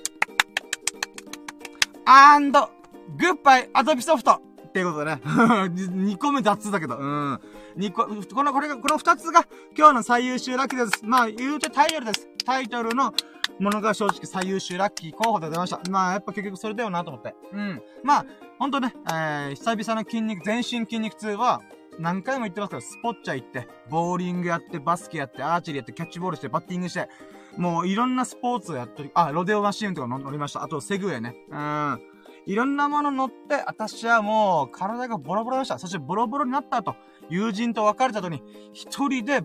アンド、グッバイアドビソフトっていうことでね。2個目雑だけど。うん。2個、この、これが、この2つが今日の最優秀ラッキーです。まあ、言うてタイトルです。タイトルのものが正直最優秀ラッキー候補で出ました。まあ、やっぱ結局それだよなと思って。うん。まあ、ほんとね、えー、久々の筋肉、全身筋肉痛は、何回も言ってますけど、スポッチャ行って、ボーリングやって、バスケやって、アーチェリーやって、キャッチボールして、バッティングして、もういろんなスポーツをやってる、あ、ロデオマシーンとか乗りました。あと、セグウェイね。うん。いろんなもの乗って、私はもう体がボロボロでした。そしてボロボロになった後、友人と別れた後に、一人で、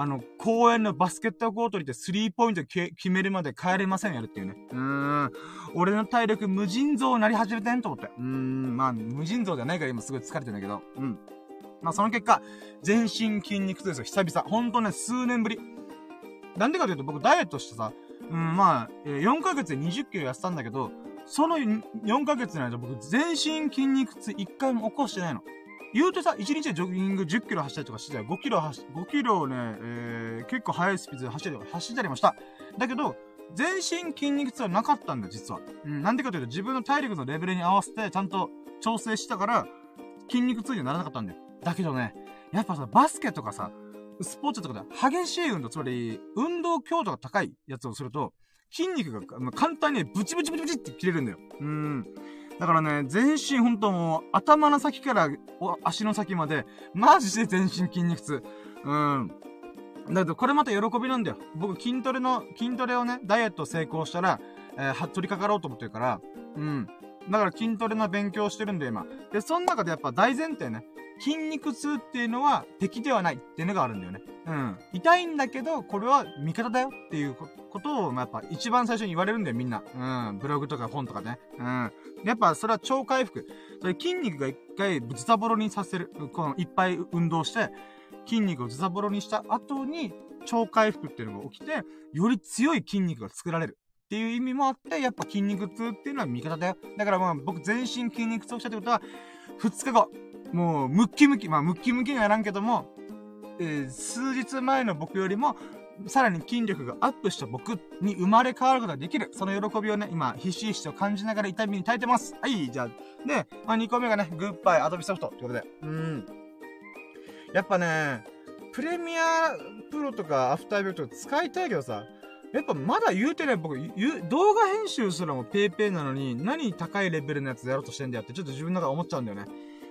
あの、公園のバスケットコートに行ってスリーポイント決めるまで帰れませんやるっていうね。うーん。俺の体力無尽蔵になり始めてんと思って。うーん。まあ、無尽蔵じゃないから今すごい疲れてんだけど。うん。まあ、その結果、全身筋肉痛ですよ。久々。ほんとね、数年ぶり。なんでかというと僕ダイエットしてさ、うん、まあ、4ヶ月で20キロ痩せたんだけど、その4ヶ月の間僕全身筋肉痛1回も起こしてないの。言うとさ、1日でジョギング10キロ走ったりとかしてたよ。5キロ走、5キロね、えー、結構速いスピードで走ったり、走ったりもした。だけど、全身筋肉痛はなかったんだよ、実は。うん、なんでかというと自分の体力のレベルに合わせてちゃんと調整したから、筋肉痛にはならなかったんだよ。だけどね、やっぱさ、バスケとかさ、スポーツとかで激しい運動、つまり、運動強度が高いやつをすると、筋肉が簡単にブチブチブチブチって切れるんだよ。うん。だからね、全身本当もう、頭の先から足の先まで、マジで全身筋肉痛。うん。だけど、これまた喜びなんだよ。僕、筋トレの、筋トレをね、ダイエット成功したら、えー、取り掛かろうと思ってるから、うん。だから筋トレの勉強してるんで、今。で、その中でやっぱ大前提ね、筋肉痛っていうのは敵ではないっていうのがあるんだよね。うん。痛いんだけど、これは味方だよっていうことを、まあ、やっぱ一番最初に言われるんだよ、みんな。うん。ブログとか本とかね。うん。やっぱそれは超回復。それ筋肉が一回ズタボロにさせる。このいっぱい運動して、筋肉をズタボロにした後に、超回復っていうのが起きて、より強い筋肉が作られる。っていう意味もあって、やっぱ筋肉痛っていうのは味方だよ。だからまあ僕全身筋肉痛したってことは、2日後、もうムッキムキ、まあムッキムキにはならんけども、えー、数日前の僕よりも、さらに筋力がアップした僕に生まれ変わることができる。その喜びをね、今、ひしひしと感じながら痛みに耐えてます。はい、じゃあ。で、まあ、2個目がね、グッバイアドビソフト。ということで。うん。やっぱね、プレミアプロとかアフタービューとか使いたいけどさ、やっぱまだ言うてね、僕、動画編集すらも PayPay なのに、何高いレベルのやつやろうとしてんだよって、ちょっと自分の中で思っちゃうんだよね。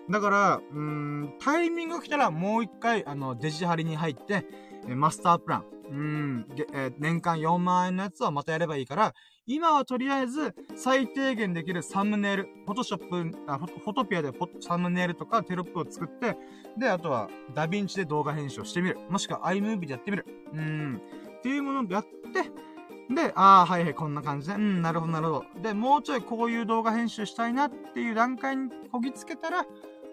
だから、うん、タイミングが来たらもう一回、あの、デジハリに入って、えマスタープラン。うん、え、年間4万円のやつはまたやればいいから、今はとりあえず、最低限できるサムネイル、フォトショップ、あフォフォトピアでサムネイルとかテロップを作って、で、あとは、ダヴィンチで動画編集をしてみる。もしくは iMovie でやってみる。うん。っていうものをやって、で、ああ、はいはい、こんな感じで、うん、なるほど、なるほど。で、もうちょいこういう動画編集したいなっていう段階にこぎつけたら、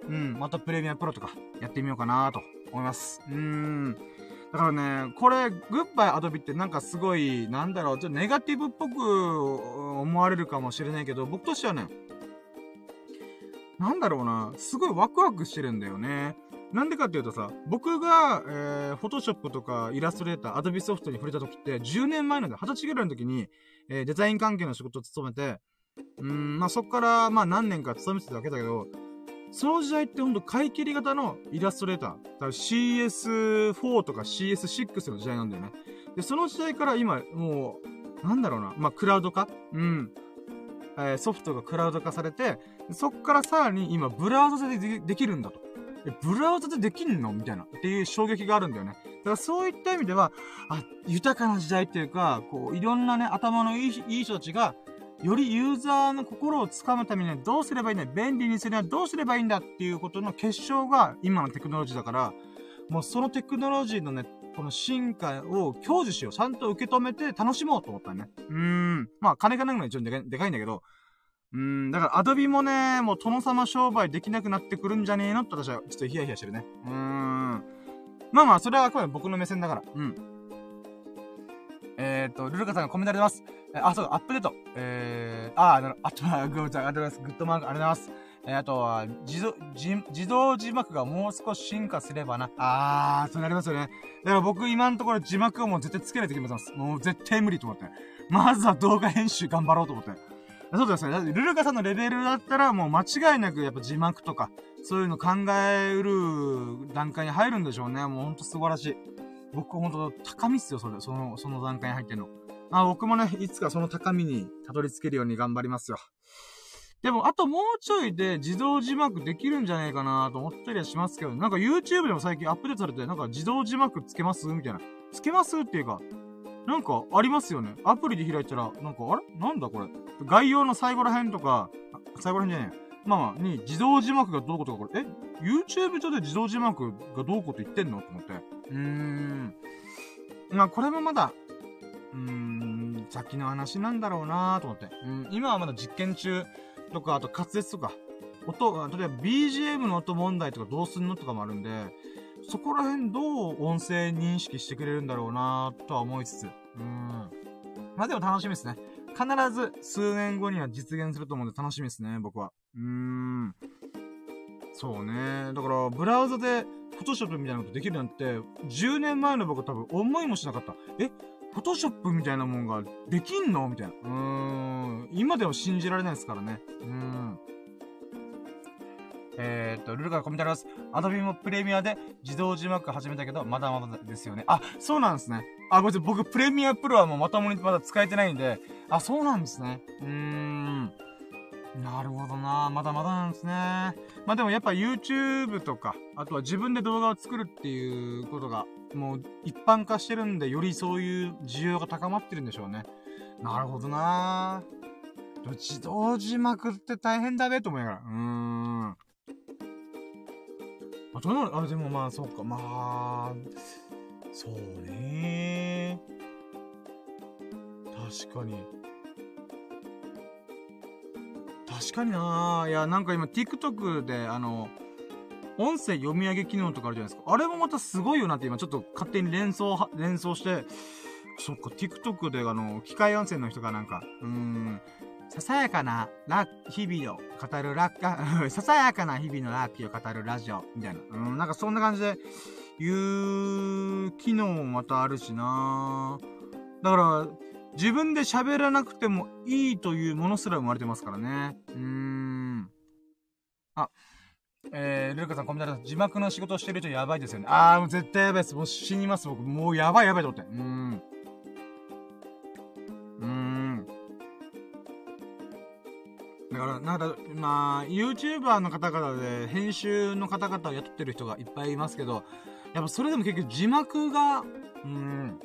うん、またプレミアプロとかやってみようかなと思います。うーん。だからね、これ、グッバイアドビってなんかすごい、なんだろう、ちょっとネガティブっぽく思われるかもしれないけど、僕としてはね、なんだろうな、すごいワクワクしてるんだよね。なんでかっていうとさ、僕が、えー、フォトショップとかイラストレーター、アドビソフトに触れた時って、10年前なんで、20歳ぐらいの時に、えー、デザイン関係の仕事を務めて、うん、まあ、そっから、まあ、何年か勤めてただけだけど、その時代ってほんと買い切り型のイラストレーター。だから CS4 とか CS6 の時代なんだよね。で、その時代から今、もう、なんだろうな。まあ、クラウド化？うん。えー、ソフトがクラウド化されて、そっからさらに今、ブラウザでできるんだと。え、ブラウザでできんの？みたいな。っていう衝撃があるんだよね。だからそういった意味では、あ、豊かな時代っていうか、こう、いろんなね、頭のいいいい人たちが、よりユーザーの心をつかむためにはどうすればいいんだ便利にするにはどうすればいいんだっていうことの結晶が今のテクノロジーだから、もうそのテクノロジーのね、この進化を享受しよう。ちゃんと受け止めて楽しもうと思ったね。うーん。まあ、金がないのは一応でかいんだけど、うーん、だからアドビもね、もう殿様商売できなくなってくるんじゃねえのって私はちょっとヒヤヒヤしてるね。うーん。まあまあ、それはあくまで僕の目線だから。うん。えー、っと、ルルカさんがコメントありがとうございます。あ、そう、アップデート。えー、あ、あの、あとは、ごめんなさい、ありがとうございます。グッドマーク、ありがとうございます。えー、あとは、自動、自動字幕がもう少し進化すればな。あー、そうなりますよね。だから僕今のところ字幕をもう絶対つけないと決めてます。もう絶対無理と思って。まずは動画編集頑張ろうと思って。そうですね。だってルルカさんのレベルだったらもう間違いなくやっぱ字幕とか、そういうの考えうる段階に入るんでしょうね。もうほんと素晴らしい。僕ほんと高みっすよ、それ。その、その段階に入ってんの。あ、僕もね、いつかその高みにたどり着けるように頑張りますよ。でも、あともうちょいで自動字幕できるんじゃないかなと思ったりはしますけど、なんか YouTube でも最近アップデートされて、なんか自動字幕つけますみたいな。つけますっていうか、なんかありますよね。アプリで開いたら、なんか、あれ？なんだこれ？概要の最後ら辺とか、最後ら辺じゃねえ。まあ、に自動字幕がどうこうとか、これ、え ?YouTube 上で自動字幕がどうこうと言ってんの？と思って。うーん。まあ、これもまだ、うーん、先の話なんだろうなーと思って。うん、今はまだ実験中とか、あと滑舌とか、音、例えば BGM の音問題とかどうすんのとかもあるんで、そこら辺どう音声認識してくれるんだろうなとは思いつつ。うん。まあでも楽しみですね。必ず数年後には実現すると思うんで楽しみですね、僕は。うーん。そうね。だから、ブラウザで、フォトショップみたいなことできるなんて、10年前の僕は多分思いもしなかった。え？フォトショップみたいなもんができんの？みたいな。うーん。今でも信じられないですからね。うーん。えー、っと、ルルからコメントあります。アドビもプレミアで自動字幕始めたけど、まだまだですよね。あ、そうなんですね。あ、ごめんなさい。僕、プレミアプロはもうまともにまだ使えてないんで、あ、そうなんですね。うーん。なるほどなまだまだなんですね。まあでもやっぱ YouTube とか、あとは自分で動画を作るっていうことが、もう一般化してるんで、よりそういう需要が高まってるんでしょうね。なるほどな自動字幕って大変だねと思いながら。うーん。あ、どうなる？あ、でもまあ、そうか、まあ、そうね確かに。確かにないや、なんか今 TikTok で、あの、音声読み上げ機能とかあるじゃないですか。あれもまたすごいよなって今ちょっと勝手に連想、連想して、そっか、TikTok であの、機械音声の人がなんか、うーん、ささやかなラ日々を語るラッ ささやかな日々のラッキーを語るラジオ、みたいな。うん、なんかそんな感じで、言う機能もまたあるしなだから、自分で喋らなくてもいいというものすら生まれてますからね。うーん。あ、えー、ルカさんコメント字幕の仕事してる人やばいですよね。あー、もう絶対やばいです。もう死にます、僕。もうやばいやばいと思って。うーん。うーん。だから、なんか、まあ、YouTuber の方々で、編集の方々を雇ってる人がいっぱいいますけど、やっぱそれでも結局字幕が、うーん、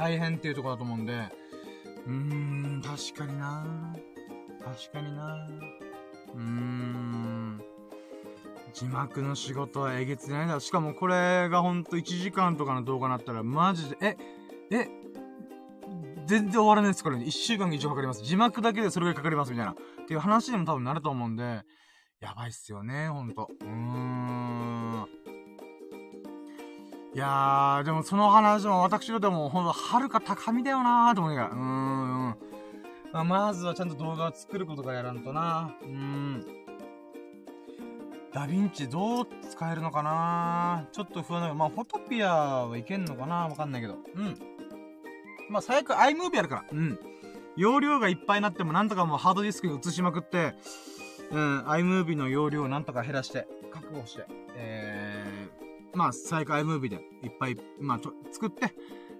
大変っていうとこだと思うんで、うーん、確かにな確かになうーん。字幕の仕事はえげつないだ。しかもこれがほんと1時間とかの動画になったら、マジで、え、え、全然終わらないですからね。1週間以上かかります。字幕だけでそれぐらいかかりますみたいな。っていう話にも多分なると思うんで、やばいっすよね、ほんと。うーん。やー、でもその話も私とでもほんと、はるか高みだよなーと思いながら。うーん。まあ、まずはちゃんと動画を作ることがやらんとな。うーん。ダヴィンチどう使えるのかなちょっと不安だけど、まあ、フォトピアはいけんのかな？わかんないけど。うん。まあ、最悪 iMovie あるから。うん。容量がいっぱいになってもなんとかもうハードディスクに移しまくって、うん、iMovie の容量をなんとか減らして、覚悟して、えー、まあ、最悪 iMovie でいっぱい、まあ、と、作って、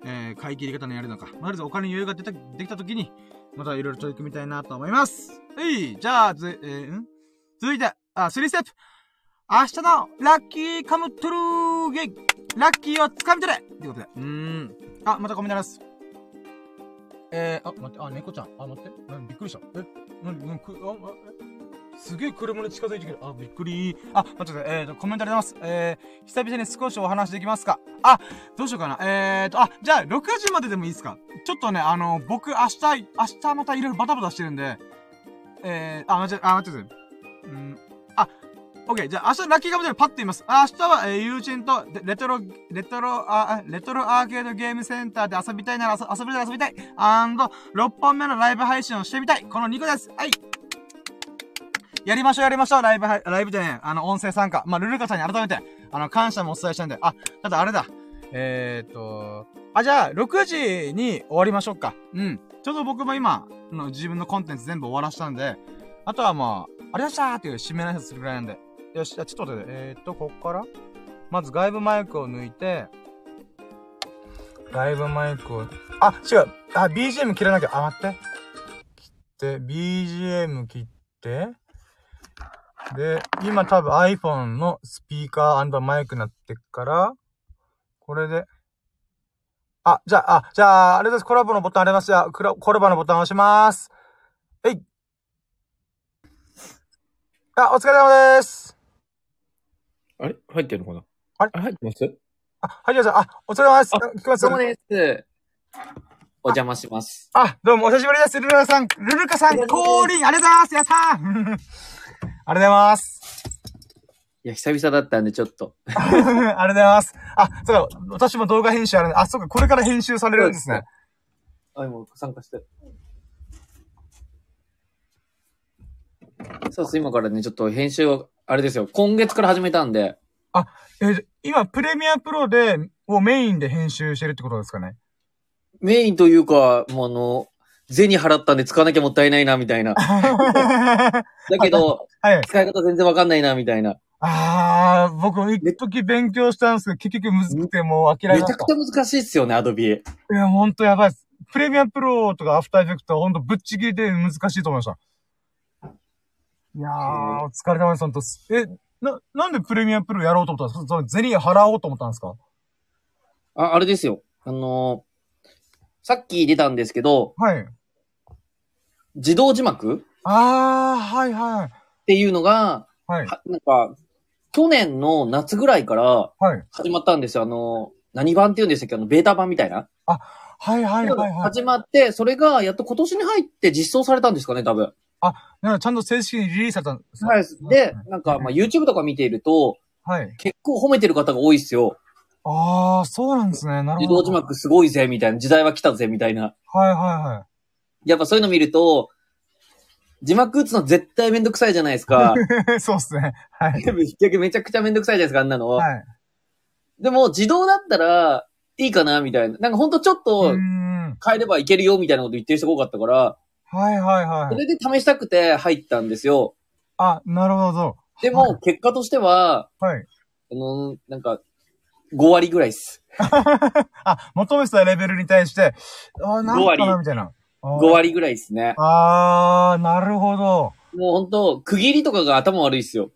えー、買い切り方にやるのか。まずお金に余裕が出た、できた時に、またいろいろ取り組みたいなと思います。はい、じゃあ、ず、えー、ん？続いて、あ、3ステップ明日のラッキーカムトゥルーゲイラッキーを掴み取れってことで。うーん。あ、またコメントあります。えー、あ、待って、あ、猫ちゃん。あ、待って。びっくりした。え、なに、なに、く、あ、え、すげえ車に近づいてくる。あ、びっくり。あ、待ってください。えーと、コメントありがとうございます。えー、久々に少しお話できますか？あ、どうしようかな。えーと、あ、じゃあ、6時まででもいいですか？ちょっとね、あの、僕、明日、明日またいろいろバタバタしてるんで、えー、あ、待って、あ、待ってください。うん、あ、オッケー。じゃあ、明日ラッキーカムでパッと言います。明日は、えー、友人と、レトロ、レトロ、あ、レトロアーケードゲームセンターで遊びたいなら遊びたい遊びたい。アンド、6本目のライブ配信をしてみたい。この2個です。はい。やりましょうやりましょう。ライブ、ライブでね、あの、音声参加。まあ、ルルカさんに改めて、あの、感謝もお伝えしたんで。あ、ただあれだ。えー、っと、あ、じゃあ、6時に終わりましょうか。うん。ちょうど僕も今、の自分のコンテンツ全部終わらしたんで、あとはもう、ありがとうございましたっていう締めの挨拶するぐらいなんで。よし、じゃあちょっと待って、えー、っと、こっから？まず外部マイクを抜いて、外部マイクを、あ、違う。あ、BGM 切らなきゃ。あ、待って。切って、BGM 切って、で、今多分 iPhone のスピーカーマイクになってっから、これで、あ、じゃあ、あ、じゃあ、あれです。コラボのボタンあります。じゃあ、コラコラボのボタン押します。えい。あ、お疲れ様です。あれ？入ってるのかな？あれ？入ってます？あ、はい、じゃあ、あ、お疲れ様です。聞こえます？どうもです。お邪魔します。あ、どうも、お久しぶりです。ルルカさん、ルルカさん、降臨、ありがとうございます。やったーありがとうございます。いや、久々だったんで、ちょっと。ありがとうございます。あ、そうか、私も動画編集あるんで、あ、そうか、これから編集されるんですね。あ、もう参加して。そうです、今からね、ちょっと編集を、あれですよ、今月から始めたんで、えー今、プレミアプロで、をメインで編集してるってことですかね。メインというか、もうあの、銭払ったんで使わなきゃもったいないな、みたいな。だけど、はい。使い方全然わかんないな、みたいな。あー、僕、一時勉強したんですけど、結局むずくてもう諦めめちゃくち。ゃ難しいっすよね、アドビ。いや、ほんとやばいです。プレミアプロとかアフターエフェクトはほんとぶっちぎりで難しいと思いました。いやー、お疲れ様です、ほんと。え、な、なんでプレミアプロやろうと思ったんですか？その銭払おうと思ったんですか？あ、あれですよ。あのさっき出たんですけど、はい。自動字幕？あー、はいはい。っていうのが、はい。はなんか、去年の夏ぐらいからはい。始まったんですよ。あの、何版って言うんでしたっけ？あの、ベータ版みたいな。はいはいはいはい。始まって、それがやっと今年に入って実装されたんですかね、多分。なんかちゃんと正式にリリースされたんですはい。で、なんか、まあ、YouTube とか見ていると、はい。結構褒めてる方が多いっすよ。あー、そうなんですね。なる自ほど。動字幕すごいぜ、みたいな。時代は来たぜ、みたいな。はいはやっぱそういうの見ると、字幕打つの絶対めんどくさいじゃないですか。そうっすね。はい。でも逆にめちゃくちゃめんどくさいじゃないですか、あんなの。はい。でも、自動だったら、いいかな、みたいな。なんかほんとちょっうと。変えればいけるよ、みたいなこと言ってる人が多かったから、はいはいはい。それで試したくて入ったんですよ。あ、なるほど。でも、結果としては、はい。あの、なんか、5割ぐらいっす。あ、求めてたレベルに対して、あ、なん5か割なみたいな。あー5。割ぐらいっすね。あー、なるほど。もうほんと、区切りとかが頭悪いっすよ。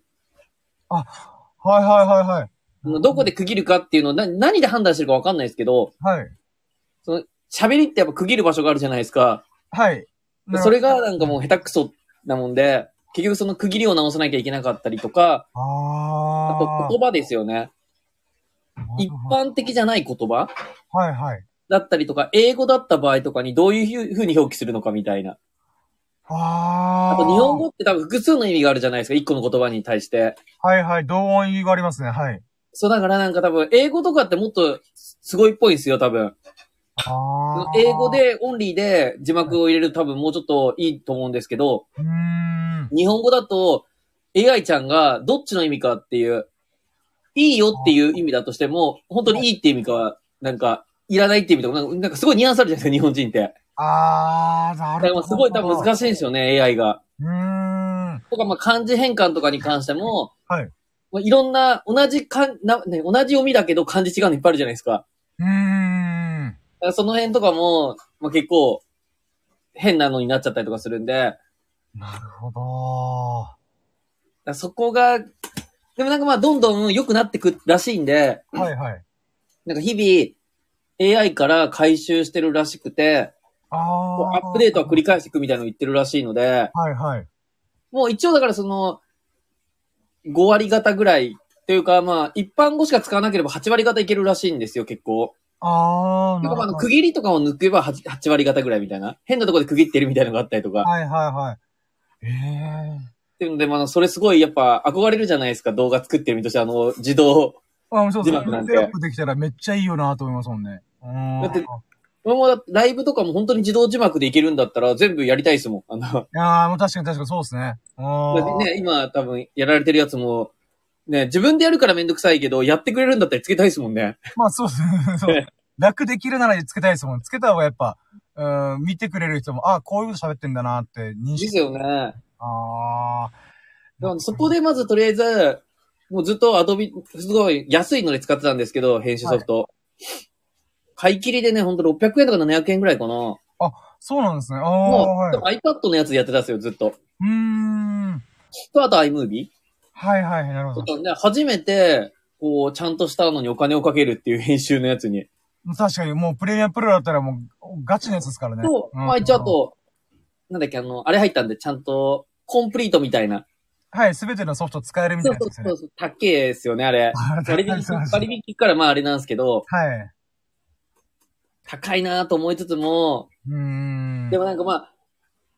はいはいはいはい。どこで区切るかっていうのをな何で判断してるかわかんないですけど、はい。その、喋りってやっぱ区切る場所があるじゃないですか。はい。それがなんかもう下手くそなもんで、結局その区切りを直さなきゃいけなかったりとか、ああー。と言葉ですよね。一般的じゃない言葉はいはい。だったりとか、英語だった場合とかにどういうふうに表記するのかみたいな。あー。あと日本語って多分複数の意味があるじゃないですか。一個の言葉に対して。はいはい。同音異義がありますね。はい。そうだからなんか多分、英語とかってもっとすごいっぽいんですよ、多分。あー。英語。で、オンリーで字幕を入れると多分もうちょっといいと思うんですけど、うーん。日本語だと AI ちゃんがどっちの意味かっていう、いいよっていう意味だとしても、本当にいいっていう意味か、なんか、いらないっていう意味とか、なんかすごいニュアンスあるじゃないですか、日本人って。あー、なるほど。らすごい多分難しいんですよね、AI が。うーん。とか、まあ漢字変換とかに関しても、はい。まあ、いろんな、同じかんな、ね、同じ読みだけど漢字違うのいっぱいあるじゃないですか。うーん。その辺とかも、まあ、結構、変なのになっちゃったりとかするんで、なるほど。らそこが、でもなんかまあ、どんどん良くなってくらしいんで、はいはい。なんか日々、AI から回収してるらしくて、あアップデートは繰り返していくみたいなのを言ってるらしいので、はいはい。もう一応だからその、5割方ぐらい、というかまあ、一般語しか使わなければ8割方いけるらしいんですよ、結構。あー。なんかまああの、区切りとかを抜けば 8, 8割方ぐらいみたいな。変なところで区切ってるみたいなのがあったりとか。はいはいはい。ええっていうので、まあ、それすごいやっぱ憧れるじゃないですか、動画作ってる身として、あの、自動。ー。あ、そうです字幕なんてテロップできたらめっちゃいいよなと思いますもんね。うーん。だってもうだってライブとかも本当に自動字幕でいけるんだったら全部やりたいですもん。あの、いやー、もう確かに確かにそうですね。ね、今多分やられてるやつも、ね、自分でやるからめんどくさいけど、やってくれるんだったらつけたいですもんね。まあそうですね。そう。楽できるならつけたいですもん。つけた方がやっぱ、うん、見てくれる人も、あ、こういうこと喋ってんだなって認識。ですよね。あだからそこでまずとりあえず、もうずっとアドビ、すごい安いので使ってたんですけど、編集ソフト。買い切りでね、ほんと600円とか700円ぐらいかな。もー。そうなんですね。あー、う、はい。iPad のやつでやってたんですよ、ずっと。うーん。と、あと iMovie。はいはいはい、なるほど。ね、初めて、こう、ちゃんとしたのにお金をかけるっていう編集のやつに。確かにもうプレミアムプロだったらもうガチのやつですからね。そう、んまあ一応あと、なんだっけ、あの、あれ入ったんで、ちゃんと、コンプリートみたいな。はい、すべてのソフト使えるみたそいうなね。そうそうそう、高いですよね、あれ。あれ割引割引からまああれなんですけど、はい。高いなと思いつつも、うーん。でもなんかまあ、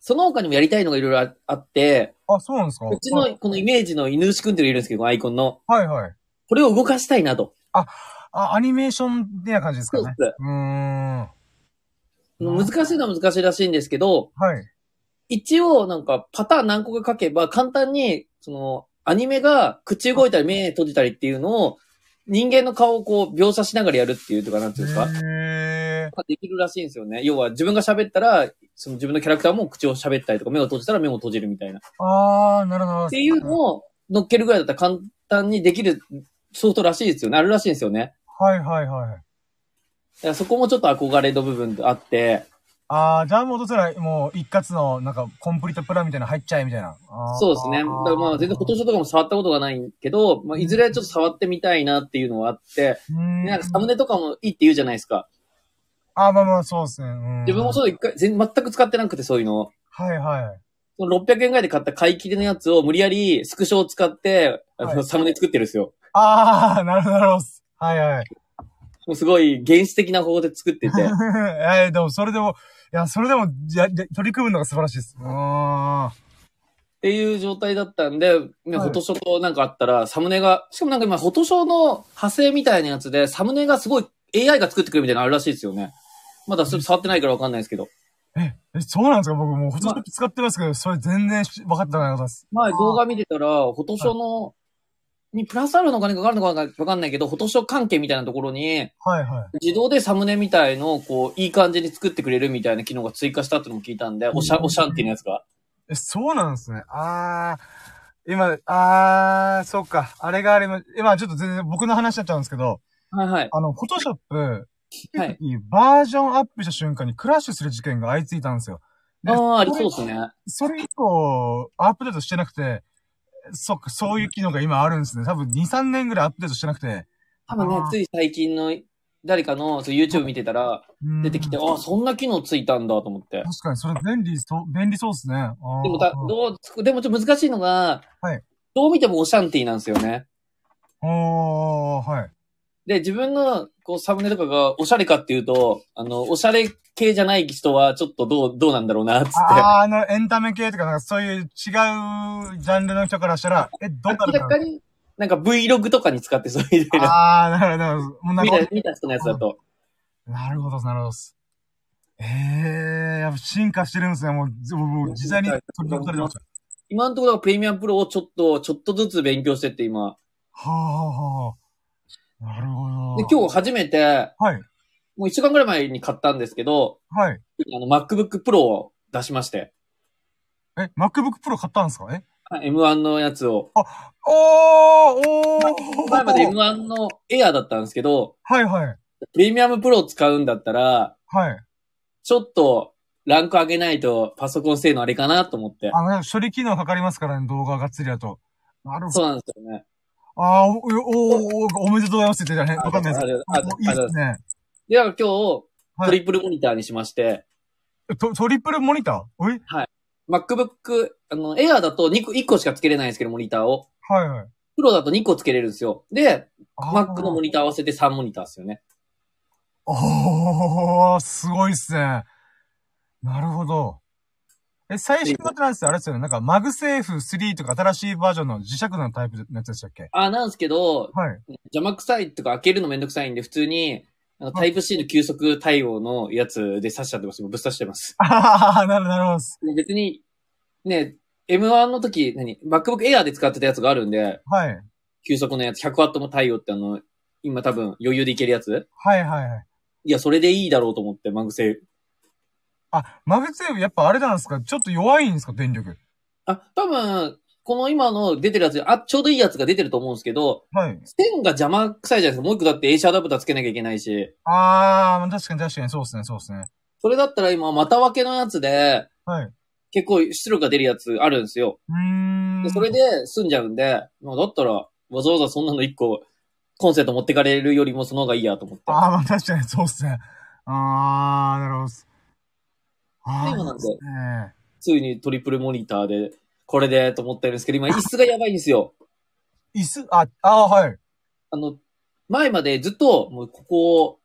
その他にもやりたいのがいろいろああって、あ、そうなんですか？うちのこのイメージの犬牛くんっているんですけど、アイコンの。はいはい。これを動かしたいなと。あ、アニメーション的な感じですかね。そうです。うーん。は難しいのは難しいらしいんですけど、い。一応なんかパターン何個か書けば簡単に、その、アニメが口動いたり目閉じたりっていうのを、人間の顔をこう描写しながらやるっていうとか、なんていうんですか？できるらしいんですよね。要は自分が喋ったら、その自分のキャラクターも口を喋ったりとか、目を閉じたら目を閉じるみたいな。っあー、なるほど。ていうのを乗っけるぐらいだったら簡単にできるソフトらしいですよね。あるらしいんですよね。はいはいはい。そこもちょっと憧れの部分あって、あー、じゃあもうどうせら、もう一括の、なんか、コンプリートプランみたいなの入っちゃえみたいな。そうですね。だからまあ全然フォトショーとかも触ったことがないけど、まあいずれちょっと触ってみたいなっていうのはあって、なんかサムネとかもいいって言うじゃないですか。あー、まあまあ、そうですね。うん自分もそう一回、全全く使ってなくてそういうのを。はいはい。その600円ぐらいで買った買い切りのやつを無理やりスクショを使って、はいサムネ作ってるんですよ。あー、なるほど、なるほど。はいはい。もうすごい原始的な方法で作ってて。えー、でも、それでも、いや、それでも、や、や取り組むのが素晴らしいです。うーん。っていう状態だったんで、ね、はいフォトショーとなんかあったら、サムネが、しかもなんか今、フォトショーの派生みたいなやつで、サムネがすごい AI が作ってくるみたいなのあるらしいですよね。まだそれ触ってないからわかんないですけど。え、え、そうなんですか？僕もう、フォトショップ使ってますけど、それ全然し分かってないことです。前動画見てたら、フォトショーの、にプラスアルファのお金がかかるのかわかんないけど、フォトショー関係みたいなところに、はいはい。自動でサムネみたいのを、こう、いい感じに作ってくれるみたいな機能が追加したってのも聞いたんで、おしゃ、おしゃんっていうやつが。え、そうなんですね。あー、今、あー、そっか。あれがあれも、今ちょっと全然僕の話になっちゃうんですけど、はいはい。あの、フォトショップ、はい。バージョンアップした瞬間にクラッシュする事件が相次いたんですよ。でああ、ありそうですね。それ以降、アップデートしてなくて、そっか、そういう機能が今あるんですね。多分2、3年ぐらいアップデートしてなくて。多分ねつい最近の誰かのそう YouTube 見てたら、うん出てきて、ああ、そんな機能ついたんだと思って。確かに、それ便利そう、便利そうですね。でもた、どう、でもちょっと難しいのが、はいどう見てもオシャンティーなんですよね。おー、はい。で、自分のこうサムネとかがおしゃれかっていうと、あの、おしゃれ系じゃない人はちょっとどう、どうなんだろうな、つって。あー、あの、エンタメ系とか、なんかそういう違うジャンルの人からしたら、え、どうなるかに、なんか Vlog とかに使ってそういうの あー、なるほどなるほど。見た、見た人のやつだと。なるほど、なるほど。ええー、やっぱ進化してるんですね。もう、ずもう、時代に取り残されてました。今のところプレミアムプロをちょっと、ちょっとずつ勉強してって今。はあ、はあ、なるほど。で、今日初めて、はい、もう一週間ぐらい前に買ったんですけど、はい。あの、MacBook Pro を出しまして、え、MacBook Pro 買ったんですか？え？はい M1 のやつを。おー、おー前まで M1 の Air だったんですけど、はい、はい、プレミアムプロを使うんだったら、はい。ちょっとランク上げないとパソコン性能あれかなと思って。あの、処理機能かかりますからね、動画がっつりだと。なるほど。そうなんですよね。あー、お、お、お、おめでとうございますって言ってたね。わかんないですあいいですね。では今日、はいトリプルモニターにしまして、トトリプルモニター？おい MacBook、あの、Air だと2個、1個しかつけれないんですけど、モニターを。はい、はい。プロだと2個つけれるんですよ。で、Mac のモニター合わせて3モニターですよね。おー、すごいっすね。なるほど。え、最新型なんですよ、あれですよね。なんか、マグセーフ3とか新しいバージョンの磁石のタイプのやつでしたっけ？あ、なんですけど、はい。邪魔くさいとか開けるのめんどくさいんで、普通に、あのタイプ C の急速対応のやつで刺しちゃってます。ぶっ刺してます。ああ、なるほど、なるほど。別に、ね、M1 の時、何 ?MacBook Air で使ってたやつがあるんで、はい。急速のやつ、100W も対応ってあの、今多分余裕でいけるやつはい、はい、はい。いや、それでいいだろうと思って、マグセーフ。あ、マグセーフ、やっぱあれなんですか？ちょっと弱いんですか電力。あ、多分、この今の出てるやつ、あ、ちょうどいいやつが出てると思うんですけど、はい。線が邪魔くさいじゃないですか。もう一個だって AC アダプターつけなきゃいけないし。あー、確かに確かに、そうですね、そうですね。それだったら今、股分けのやつで、はい。結構出力が出るやつあるんですよ。うーん。でそれで済んじゃうんで、まあ、だったら、わざわざそんなの一個コンセント持ってかれるよりもその方がいいやと思って。ああ、まあ確かにそうっすね。ああ、なるほど。あでもなんでねついにトリプルモニターで、これでと思ってるんですけど、今椅子がやばいんですよ。椅子、あ、ああ、はい。あの、前までずっと、もうここ、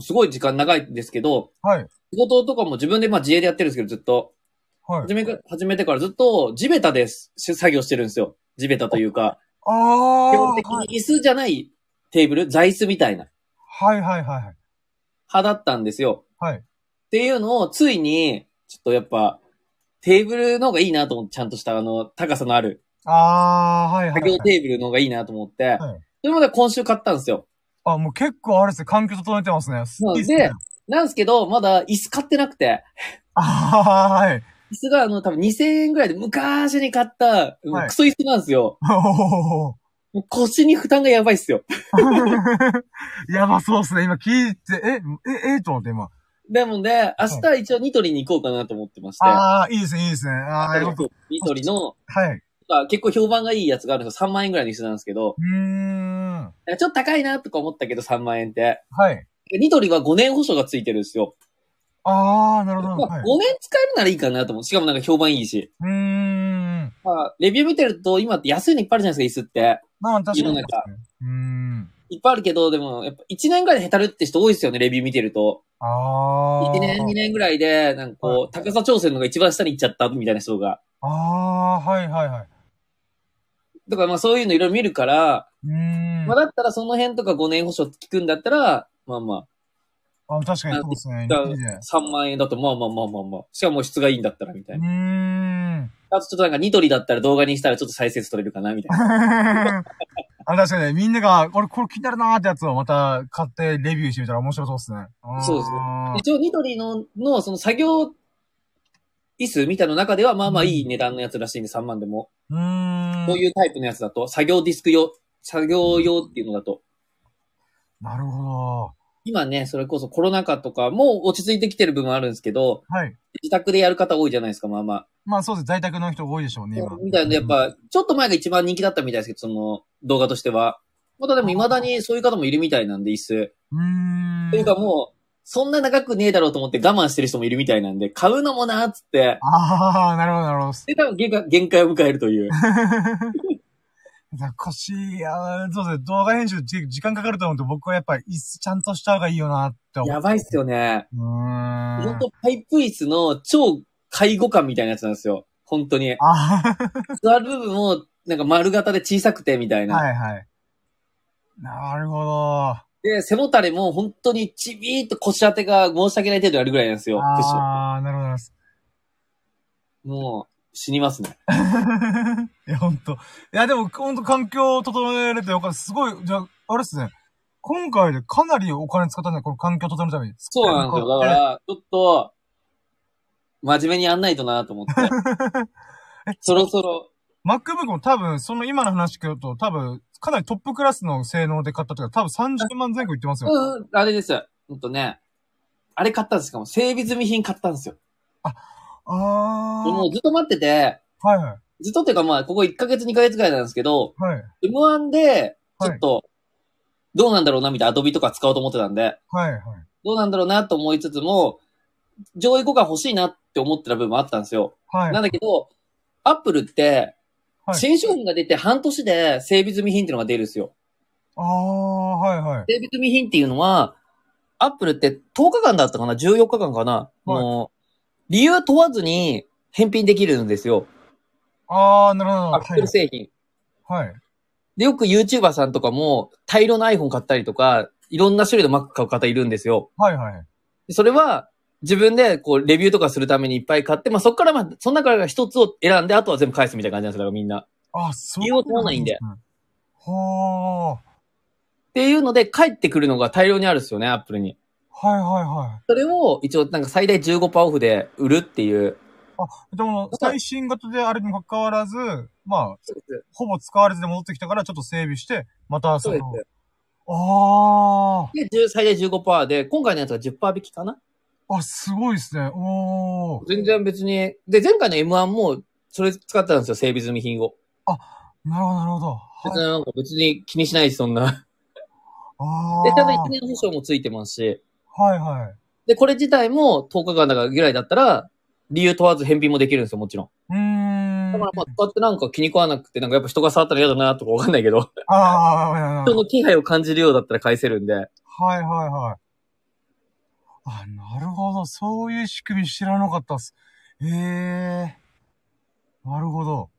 すごい時間長いんですけど、はい。仕事とかも自分でまあ自営でやってるんですけど、ずっと。はい。始めか、始めてからずっと地べたで作業してるんですよ。地べたというか、ああ、基本的はいに椅子じゃないテーブル、座椅子みたいなはいはいはい。派だったんですよ。はい。っていうのをついに、ちょっとやっぱ、テーブルの方がいいなと思って、ちゃんとしたあの、高さのあるああ、はいはい、作業はい。テーブルの方がいいなと思って、はいそれまで今週買ったんですよ。あ、もう結構あれですね、環境整えてますね。そういいっすねで、なんですけど、まだ椅子買ってなくて、ああ、はい。椅子があの、多分2000円ぐらいで昔に買った、もうクソ椅子なんですよ。おもう腰に負担がやばいっすよ。ー やばそうっすね。今聞いて、え、え、え、と思って今。でもね、明日一応ニトリに行こうかなと思ってまして。ああ、いいですね、いいですね。ああ。ニトリの、はい。あ結構評判がいいやつがあるんですよ。3万円ぐらいの椅子なんですけど、うーん。ちょっと高いなとか思ったけど3万円って。はい。ニトリは5年保証がついてるんですよ。ああ、なるほど。まあ、はい5。年使えるならいいかなと思う。しかもなんか評判いいし。うーん。まあ、レビュー見てると今って安いのいっぱいあるじゃないですか、椅子って。まあ、確かに。世の中うーん。いっぱいあるけど、でも、やっぱ1年ぐらいでへたるって人多いですよね、レビュー見てると。ああ。1年、2年ぐらいで、なんかこう、高さ調整のが一番下に行っちゃったみたいな人が。ああ、はいはいはい。だからまあそういうのいろいろ見るから、うーん。まあだったらその辺とか5年保証聞くんだったら、まあまあ、確かにそうですね。あ、いいね3万円だとまあまあまあまあまあ。しかも質がいいんだったらみたいうな。ーん。あとちょっとなんかニトリだったら動画にしたらちょっと再生取れるかなみたいな。あ、確かにね、みんなが、これ、これ気になるなーってやつをまた買ってレビューしてみたら面白そうですね。そうですね一応ニトリの、のその作業椅子みたいなの中ではまあまあいい値段のやつらしいんで3万でも。うーん。こういうタイプのやつだと、作業ディスク用、作業用っていうのだと。なるほど。今ね、それこそコロナ禍とかも落ち着いてきてる部分あるんですけど、はい。自宅でやる方多いじゃないですか、まあまあ。まあそうです。在宅の人多いでしょうね、今。みたいな、やっぱ、ちょっと前が一番人気だったみたいですけど、その動画としては。まだでも未だにそういう方もいるみたいなんで、椅子。うーん。というかもう、そんな長くねえだろうと思って我慢してる人もいるみたいなんで、買うのもなーっつって、ああ、なるほど、なるほど。で、多分限界を迎えるという。腰、いやーそうですね。動画編集じ時間かかると思うと僕はやっぱり椅子ちゃんとした方がいいよなって思う。やばいっすよね。うーん。ほんとパイプ椅子の超介護感みたいなやつなんですよ。本当に。あ座る部分も、なんか丸型で小さくてみたいあ、な。はいはい。なるほど。で、背もたれも本当にちびーっと腰当てが申し訳ない程度あるぐらいなんですよ。ああ、なるほど。もう、死にますね。いや、ほんと。いや、でも、ほんと環境を整えれてよかった。すごい、じゃあ、あれっすね。今回でかなりお金使ったんだよ、この環境を整えるために。そうなんですよ。だから、ちょっと、真面目にやんないとなと思って。そろそろ、MacBook も多分、その今の話聞くと、多分、かなりトップクラスの性能で買ったというか、多分30万前後いってますよ。うん、うんあれです。ほんとね、あれ買ったんですか？も整備済み品買ったんですよ。あもうずっと待ってて、あ。はいはい。ずっとっていうかまあ、ここ1ヶ月2ヶ月ぐらいなんですけど、はい。M1 で、ちょっと、どうなんだろうなみたいなアドビとか使おうと思ってたんで、はいはい。どうなんだろうなと思いつつも、上位互換欲しいなって思ってた部分もあったんですよ。はい。なんだけど、アップルって、はい新商品が出て半年で整備済み品っていうのが出るんですよ。ああ、はいはい。整備済み品っていうのは、アップルって10日間だったかな ?14 日間かな、はいもう、理由問わずに返品できるんですよ。ああ、なるほど。アップル製品。はい。で、よく YouTuber さんとかも大量の iPhone 買ったりとか、いろんな種類の Mac 買う方いるんですよ。はいはい。でそれは、自分でこう、レビューとかするためにいっぱい買って、まあ、そっからまあ、その中から一つを選んで、あとは全部返すみたいな感じなんですよ、だからみんな。あ、そう。理由を問わないんで。はっていうので、帰ってくるのが大量にあるんですよね、アップルに。あ。はいはいはい。それを、一応、なんか最大15%オフで売るっていう。でも、最新型であれにもかかわらず、まあ、ほぼ使われずで戻ってきたから、ちょっと整備して、またその、そうです。あで、10最大15%で、今回のやつが10%引きかな？あ。あ、すごいですね。おー。全然別に。で、前回の M1 も、それ使ってたんですよ、整備済み品を。なるほど、なるほど。別にはい、なんか別に気にしないし、そんな。ああ。で、ちゃんと1年保証もついてますし、はいはい。で、これ自体も10日間だからぐらいだったら、理由問わず返品もできるんですよ、もちろん。うーん。だからまあ、使ってなんか気に食わなくて、なんかやっぱ人が触ったら嫌だなとかわかんないけど、ああ、人の気配を感じるようだったら返せるんで、はいはいはい。あ、なるほど。そういう仕組み知らなかったっす。へえ。なるほど。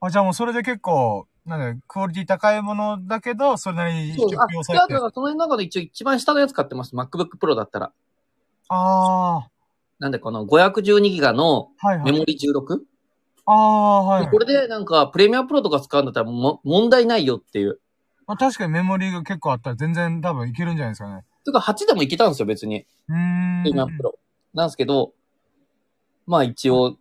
あ、じゃあもうそれで結構、なんだクオリティ高いものだけど、それなりにそう出あであと費をされて。だからその中で一応一番下のやつ買ってます。MacBook Pro だったら。あなんでこの512ギガのあ、はいはい。メモリ 16? ああ、はい。これでなんかプレミアプロとか使うんだったらも問題ないよっていう。まあ、確かにメモリーが結構あったら全然多分いけるんじゃないですかね。とか8でもいけたんですよ、別に。うーん。プレミアプロ。なんですけど、まあ一応、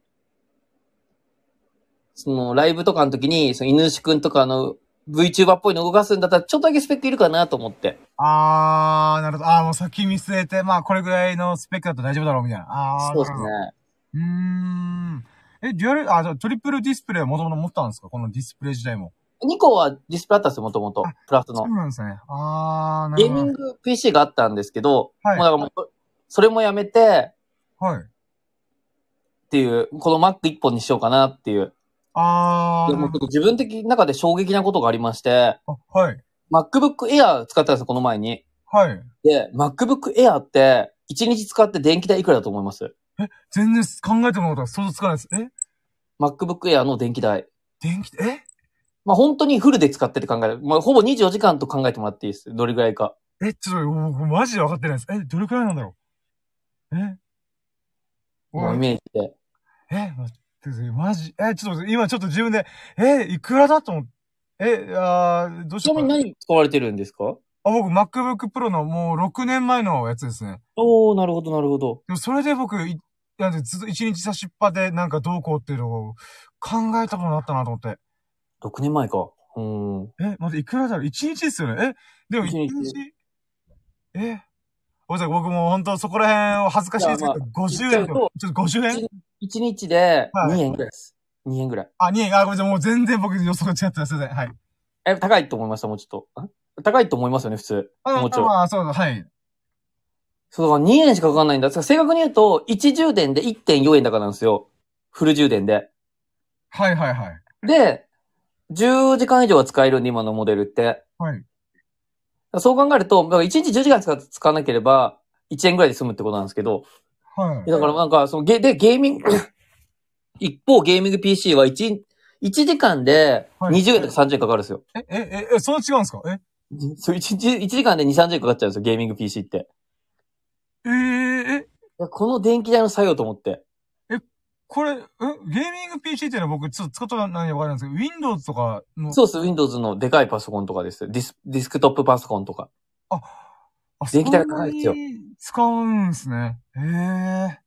そのライブとかの時に、その犬牛くんとかの VTuber っぽいの動かすんだったらちょっとだけスペックいるかなと思って。あー、なるほど。あー、もう先見据えて、まあこれぐらいのスペックだと大丈夫だろうみたいな。あー、そうですね。うーん。え、デュアル、あ、じゃあトリプルディスプレイはもともと持ったんですか？このディスプレイ自体も。2個はディスプレイあったんですよ、もともとあ。プラスのそう。なんですね。あー、なるほど。ゲーミング PC があったんですけど、はいもうだからもう、それもやめて、はい。っていう、この Mac 一本にしようかなっていう。あー、でもちょっと自分的中で衝撃なことがありまして、あはい。MacBook Air 使ったんですよ、この前に。はい。で、MacBook Air って、1日使って電気代いくらだと思います？全然考えてもらったら想像つかないです。え ?MacBook Air の電気代。電気、え？まあ本当にフルで使ってって考える。まあほぼ24時間と考えてもらっていいです。どれぐらいか。え、ちょっと、僕マジで分かってないです。え、どれくらいなんだろう？え？まあイメージで。え、待ってください。マジ、え、ちょっと待って、今ちょっと自分で、え、いくらだと思って、え、あーどうしちようかな。なみに何使われてるんですか？あ、僕 MacBook Pro のもう6年前のやつですね。おー、なるほど、なるほど。でもそれで僕、いなんでずっと一日差しっぱでなんかどうこうっていうのを考えたことなったなと思って。6年前か。うん。え、待って、いくらだろう？一日ですよね？え、でも一一日日え？おじゃ僕もう本当そこら辺を恥ずかしいですけど、いや50円ちょっと50円？1日ではい2円ぐらいです。2円ぐらい。あ、2円、あ、ごめんなさい、もう全然僕予想が違ってた。すいません。はい。え、高いと思いました、もうちょっと。あ高いと思いますよね、普通。あもちろん。まあ、そうだ、はい。そう、だから2円しかかかんないんだ。正確に言うと、1充電で1.4円だからなんですよ。フル充電で。はいはいはい。で、10時間以上は使えるんで、今のモデルって。はい。そう考えると、だから1日10時間使使わなければ、1円ぐらいで済むってことなんですけど、はい。だからなんか、そのゲ、で、ゲーミング、一方ゲーミング PC は1、1時間ではい20円とか30円かかるんですよ。え、え、え、え、そんな違うんですか？え？そう、1日、1時間で2、30円かかっちゃうんですよ、ゲーミング PC って。えー、え、この電気代の作用と思って。これ、え、ゲーミング PC っていうのは僕ちょっと使ったないんでわかるんですけど、Windows とかの、そうです、Windows のでかいパソコンとかです。ディス、ディスクトップパソコンとか。あ電気代が高いですよ使うんですね。へえ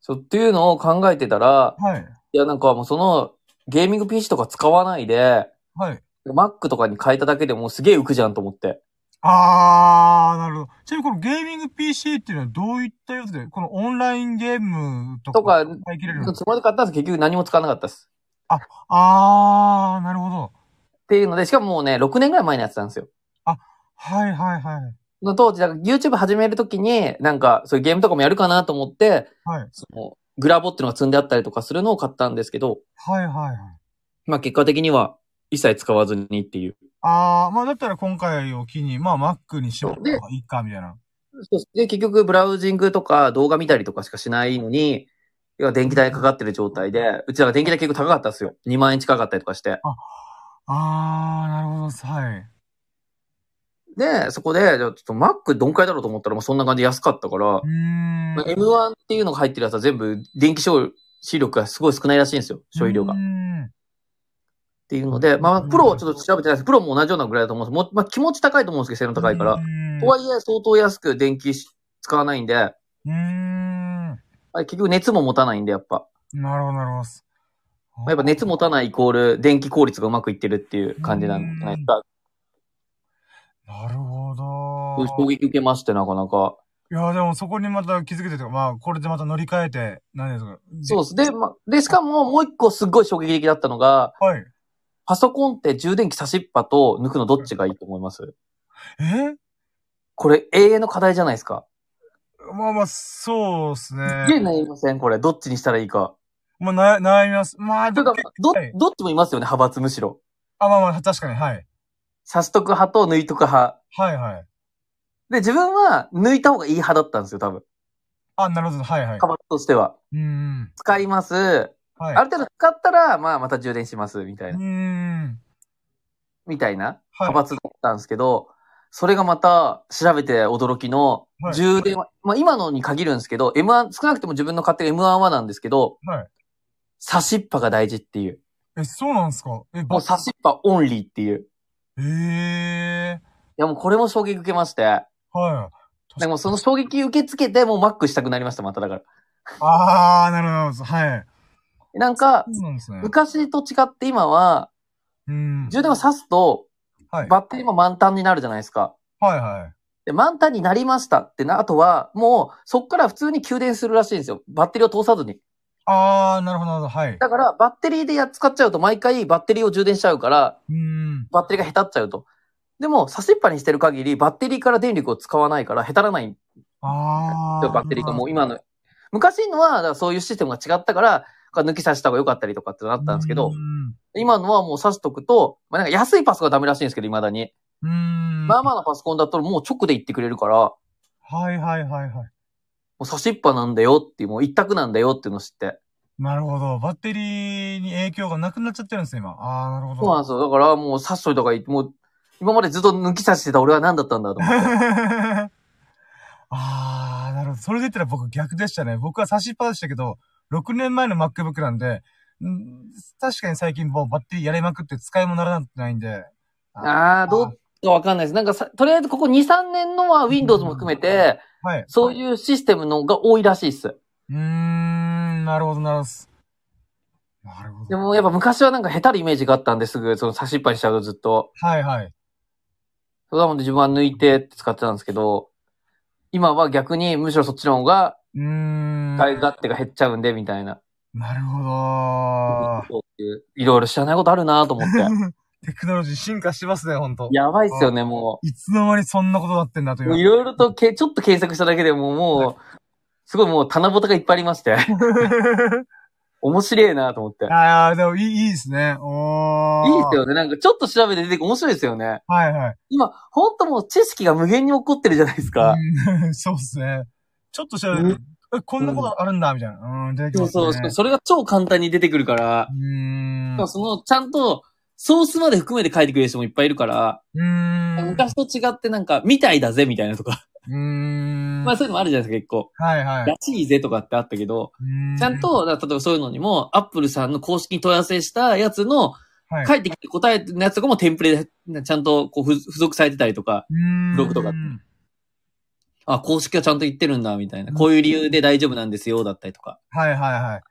そう、っていうのを考えてたら、はい。いや、なんかもうその、ゲーミング PC とか使わないで、はい。Mac とかに変えただけでもうすげえ浮くじゃんと思って。あー、なるほど。ちなみにこのゲーミング PC っていうのはどういったやつで、このオンラインゲームとか、とか使い切れるんですそこまで買ったんですけど結局何も使わなかったです。あー、なるほど。っていうので、しかももうね、6年ぐらい前のやつなんですよ。はいはいはい。の当時、だから YouTube 始めるときに、なんか、そういうゲームとかもやるかなと思って、はい。その、グラボっていうのが積んであったりとかするのを買ったんですけど、はいはいはい。まあ結果的には一切使わずにっていう。あー、まあだったら今回を機に、まあ Mac にしようでか、いいか、みたいな。で、結局ブラウジングとか動画見たりとかしかしないのに、要は電気代かかってる状態で、うちらが電気代結構高かったんですよ。2万円近かったりとかして。あー、なるほど、はい。で、そこで、ちょっと Mac どんくらいだろうと思ったら、まあそんな感じで安かったから。まあ M1 っていうのが入ってるやつは全部電気消費力がすごい少ないらしいんですよ。消費量が。っんていうので、まあプロはちょっと調べてないです。プロも同じようなぐらいだと思うんです。まあ気持ち高いと思うんですけど、性能高いからとはいえ相当安く電気し使わないんで、うーん。結局熱も持たないんで、やっぱ。なるほど、なるほど。まあやっぱ熱持たないイコール電気効率がうまくいってるっていう感じなんじゃないですか。なるほど。衝撃受けまして、なかなか。いや、でもそこにまた気づけてとか、まあ、これでまた乗り換えて、何ですか？そうです。で、ま、で、しかももう一個すっごい衝撃的だったのが、はい。パソコンって充電器差しっぱと抜くのどっちがいいと思います？え？これ永遠の課題じゃないですか。まあまあ、そうですね。すげえ悩みません？これ。どっちにしたらいいか。まあ、な、悩みます。まあ、どはい、どっちもいますよね、派閥むしろ。あ、まあまあ、確かに、はい。刺しとく派と抜いとく派。はいはい。で、自分は抜いた方がいい派だったんですよ、多分。あ、なるほど、はいはい。派閥としては。うーん。使います。はい。ある程度使ったら、まあまた充電します、みたいうな。ーん。みたいなはい。派閥だったんですけど、それがまた調べて驚きのはい充電は、まあ今のに限るんですけど、M1、少なくても自分の買ってる M1 はなんですけど、はい。差しっぱが大事っていう。え、そうなんですか？え、もう差しっぱオンリーっていう。ええいやもうこれも衝撃受けまして。ー。はい。でもその衝撃受け付けてもうマックしたくなりました、まただから。あー、なるほど。はい。なんか、んね。昔と違って今は、うん。充電を挿すと、はい。バッテリーも満タンになるじゃないですか。はいはい。で、満タンになりましたってな、あとは、もう、そっから普通に給電するらしいんですよ。バッテリーを通さずに。あー、なるほど、なるほど。はい。だから、バッテリーでやっ使っちゃうと、毎回バッテリーを充電しちゃうから、うーん。バッテリーがへたっちゃうと。でも、差しっぱにしてる限り、バッテリーから電力を使わないから、へたらないあー。すよ、バッテリーがもう今の。昔のは、そういうシステムが違ったから、抜き差した方が良かったりとかってなったんですけどう、ん今のはもう差しとくと、まあ、なんか安いパソコンはダメらしいんですけど、未だに。うーん。まあまあのパソコンだともう直で言ってくれるから、もはいはいはいはい。う差しっぱなんだよっていう、もう一択なんだよっていうのを知って。なるほど。バッテリーに影響がなくなっちゃってるんですね、今。あー、なるほど。そうなんですよ。だからもう差しといた方がいい。もう、今までずっと抜き差してた俺は何だったんだと思って。あー、なるほど。それで言ったら僕逆でしたね。僕は差しっぱでしたけど、6年前の MacBook なんで、ん確かに最近もうバッテリーやりまくって使い物ならなくないんで。あー、どうかわかんないです。なんかさ、とりあえずここ2、3年のは Windows も含めて、はい。そういうシステムのが多いらしいっす。うーん、なるほど、なるほど。なるほど。でもやっぱ昔はなんか下手るイメージがあったんですぐ、その差しっぱにしちゃうとずっと。はいはい。そうなので自分は抜いてって使ってたんですけど、今は逆にむしろそっちの方がうーん。使い勝手が減っちゃうんで、みたいな。なるほど。いろいろ知らないことあるなと思って。テクノロジー進化してますね、ほんと。やばいっすよね、もいつの間にそんなことなってんだとう。いう。もういろいろとけ、ちょっと検索しただけでももう、すごいもう棚ぼたがいっぱいありまして、面白いなと思って。ああ、でもいい、いいですね。おー。いいですよね。なんかちょっと調べて出て面白いですよね。はいはい。今、ほんともう知識が無限に起こってるじゃないですか。うん そうですね。ちょっと調べると、え、こんなことあるんだ、みたいな。うん、出てきそうますね。そう。それが超簡単に出てくるから、うーん。その、ちゃんと、ソースまで含めて書いてくれる人もいっぱいいるから、うーん。昔と違ってなんか、みたいだぜみたいなとか、うーん。まあそういうのもあるじゃないですか、結構。はいはい。らしいぜとかってあったけど、ちゃん、と、例えばそういうのにも、アップルさんの公式に問い合わせしたやつの、はい。書いてきて答えのやつとかもテンプレで、ちゃんとこう付付属されてたりとか、ブログとかあ、公式はちゃんと言ってるんだ、みたいな。こういう理由で大丈夫なんですよ、だったりとか。はいはいはい。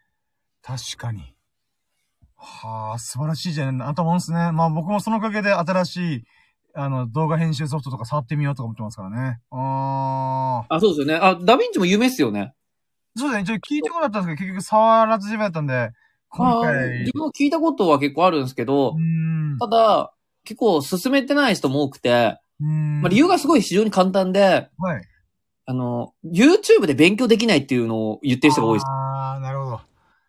確かに。はあ、素晴らしいじゃない、あともんですね。まあ僕もそのおかげで新しい、あの、動画編集ソフトとか触ってみようとか思ってますからね。ああ。あ、そうですよね。あ、ダヴィンチも有名っすよね。そうですね。一応聞いてこなかったんですけど、結局触らずじめだったんで、今回。自分も聞いたことは結構あるんですけど。ただ、結構進めてない人も多くて。まあ、理由がすごい非常に簡単で、はい。あの、YouTube で勉強できないっていうのを言ってる人が多いです。ああ、なるほど。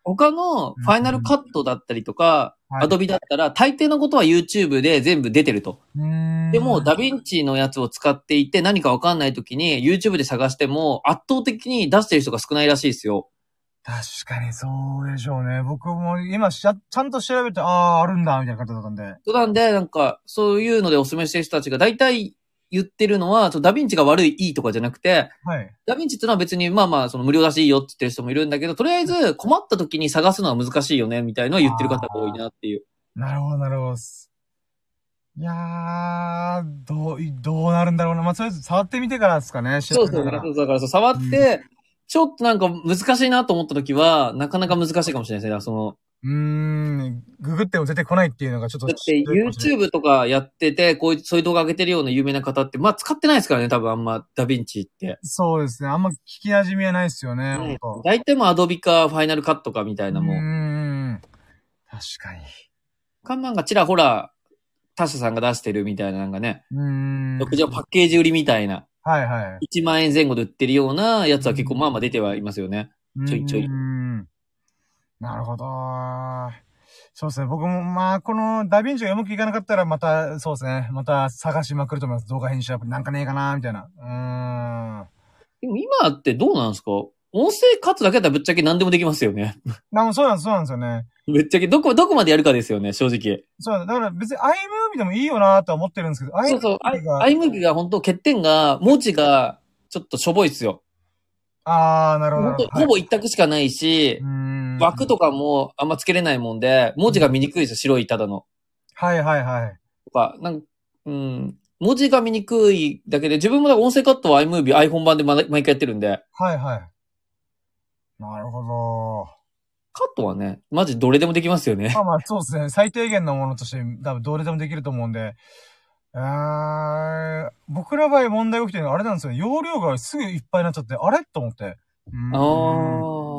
他のファイナルカットだったりとか、はいアドビだったら、大抵のことは YouTube で全部出てると。でも、ダヴィンチのやつを使っていて何かわかんない時に YouTube で探しても圧倒的に出してる人が少ないらしいですよ。確かにそうでしょうね。僕も今ちゃんと調べて、ああ、あるんだ、みたいな感じだったんで。そうなんで、なんか、そういうのでお勧めしてる人たちが大体言ってるのは、ダヴィンチが悪い、いいとかじゃなくて、はい。ダヴィンチっていうのは別に、まあまあ、その無料だしいいよって言ってる人もいるんだけど、とりあえず困った時に探すのは難しいよね、みたいのは言ってる方が多いなっていう。なるほど、なるほど。いやー、どう、どうなるんだろうな。まあ、とりあえず触ってみてからですかね。そうそう、調べてからだからそう触って、ちょっとなんか難しいなと思った時は、なかなか難しいかもしれないですね。その、うーん、ググっても出てこないっていうのがちょっと。だって YouTube とかやってて、こういう、そういう動画上げてるような有名な方って、まあ使ってないですからね、多分あんま、ダヴィンチって。そうですね。あんま聞き馴染みはないですよね。大体もアドビか、ファイナルカットかみたいなもうーん。ん。確かに。看板がちらほら、他社さんが出してるみたいななんかね、うーん。独自のパッケージ売りみたいな、はいはい。1万円前後で売ってるようなやつは結構うんまあまあ出てはいますよね。ちょいちょいうーん。なるほど。そうですね。僕も、まあ、このダヴィンチがうまくいかなかったら、また、そうですね。また探しまくると思います。動画編集アプリなんかねえかなみたいな。うーん。でも今ってどうなんですか？音声カツだけだったらぶっちゃけ何でもできますよね。なそうなんです、そうなんですよね。ぶっちゃけどこ、どこまでやるかですよね、正直。そうだ、だから別に iMovie でもいいよなとは思ってるんですけど、そうそう、アイ iMovie が、本当欠点が、文字がちょっとしょぼいっすよ。あー、なるほど。ほぼ一択しかないしう、ーん枠とかもあんまつけれないもんで、文字が見にくいですよ、白いただの。はいはいはい。とか、なんか、うん、文字が見にくいだけで、自分も音声カットは iMovie、iPhone 版でまだ毎回やってるんで、はいはい。なるほど。カットはね、マジどれでもできますよねま。あまあ、そうですね。最低限のものとして、多分どれでもできると思うんで。あー僕ら場合問題が起きてるのはあれなんですよ。容量がすぐいっぱいになっちゃって、あれ？と思って。うんああ。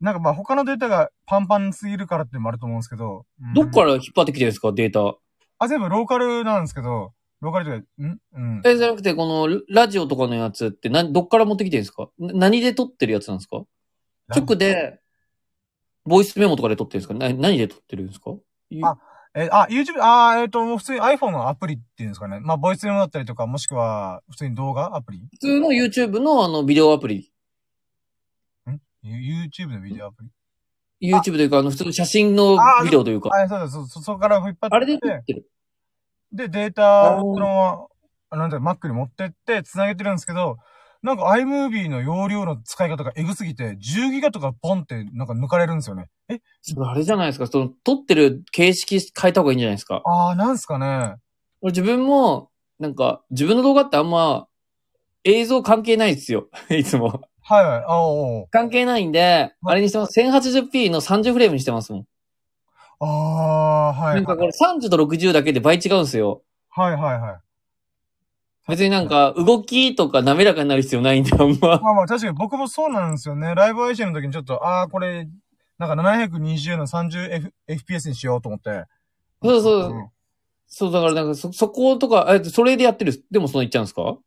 なんかまあ他のデータがパンパンすぎるからってのもあると思うんですけど。うんどっから引っ張ってきてるんですか、データ。あ、全部ローカルなんですけど、ローカルというか、ん？うん。え、じゃなくて、この、ラジオとかのやつって、な、どっから持ってきてるんですか？な何で撮ってるやつなんですか？直で、ボイスメモとかで撮ってるんですか？な何で撮ってるんですか？あえ、あ、YouTube、あ、えっ、と、もう普通に iPhone のアプリっていうんですかね。まあ、ボイスメモだったりとか、もしくは、普通に動画アプリ？ん普通の YouTube のあの、ビデオアプリ。?YouTube のビデオアプリ？YouTube というか、あの、普通の写真のビデオというか。あ、そうだ、そ、そ、そこから引っ張ってあれで撮ってる？で、データをそのまま、なんだろ、Mac に持ってって繋げてるんですけど、なんか iMovie の容量の使い方がエグすぎて、10ギガとかポンってなんか抜かれるんですよね。え？それあれじゃないですか？その、撮ってる形式変えた方がいいんじゃないですか？あー、なんすかね。俺自分も、なんか、自分の動画ってあんま、映像関係ないですよ。いつも。はいはい。あおー関係ないんで、あれにしてます。1080p の30フレームにしてますもん。あー、はい。なんかこれ30と60だけで倍違うんですよ。はいはいはい。別になんか動きとか滑らかになる必要ないんで、あんま。まあまあ確かに僕もそうなんですよね。ライブ配信の時にちょっと、あー、これ、なんか720の 30F FPS にしようと思って。そうそう。うんそう、だからなんかそ、そことか、え、それでやってる。でもその言っちゃうんですか？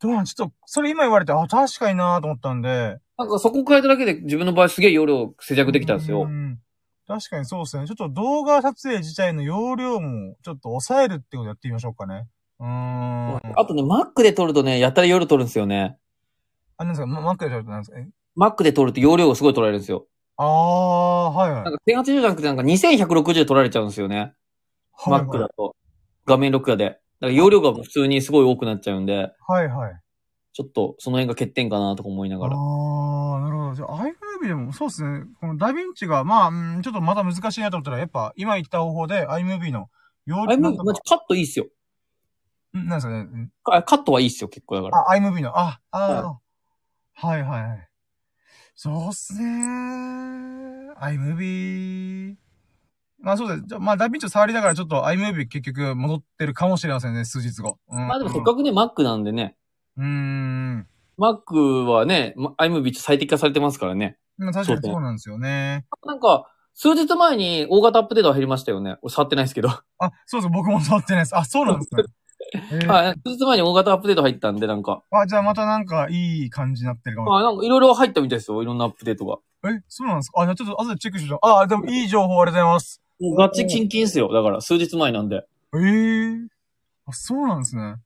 どうなんちょっと、それ今言われて、あ、確かになーと思ったんで。なんかそこ変えただけで自分の場合すげえ容量節約できたんですよう。ん確かにそうですね。ちょっと動画撮影自体の容量もちょっと抑えるってことやってみましょうかね。うーん。あ、あとね、Mac で撮るとね、やったら夜撮るんですよね。なんですか？ママックで撮るとなんですか？え？Mac で撮ると容量がすごい撮られるんですよ。あー、はいはい。なんか1080じゃなくてなんか2160で撮られちゃうんですよね。はい Mac だと。画面録画で。だから容量が普通にすごい多くなっちゃうんで、はいはい。ちょっとその辺が欠点かなとか思いながら。あー、なるほど。じゃあ iMovie でもそうですね。このダヴィンチが、まあ、うんちょっとまた難しいなと思ったら、やっぱ今言った方法で iMovie の容あれなんとかもマジカットいいっすよ。んなんですかね。んあカットはいいっすよ、結構だから。あ、iMovie の、あ、あー、はい、はいはいそうっすね iMovie。まあそうです。じゃあまあダヴィンチを触りながらちょっと iMovie 結局戻ってるかもしれませんね、数日後。うん、まあでもせっかくね、Mac なんでね。うーん。Mac はね、ま iMovie 最適化されてますからね。まあ確かにそうなんですよね。なんか、数日前に大型アップデートが減りましたよね。俺触ってないですけど。あ、そうそう、僕も触ってないです。あ、そうなんですね。えーはい。数日前に大型アップデート入ったんで、なんか。あ、じゃあまたなんかいい感じになってるかも。あ、なんかいろいろ入ったみたいですよ。いろんなアップデートが。え、そうなんですか？あ、じゃあちょっと後でチェックしよう。あ、でもいい情報ありがとうございます。もうガチキンキンっすよ。だから、数日前なんで。ええー。あ、そうなんですね。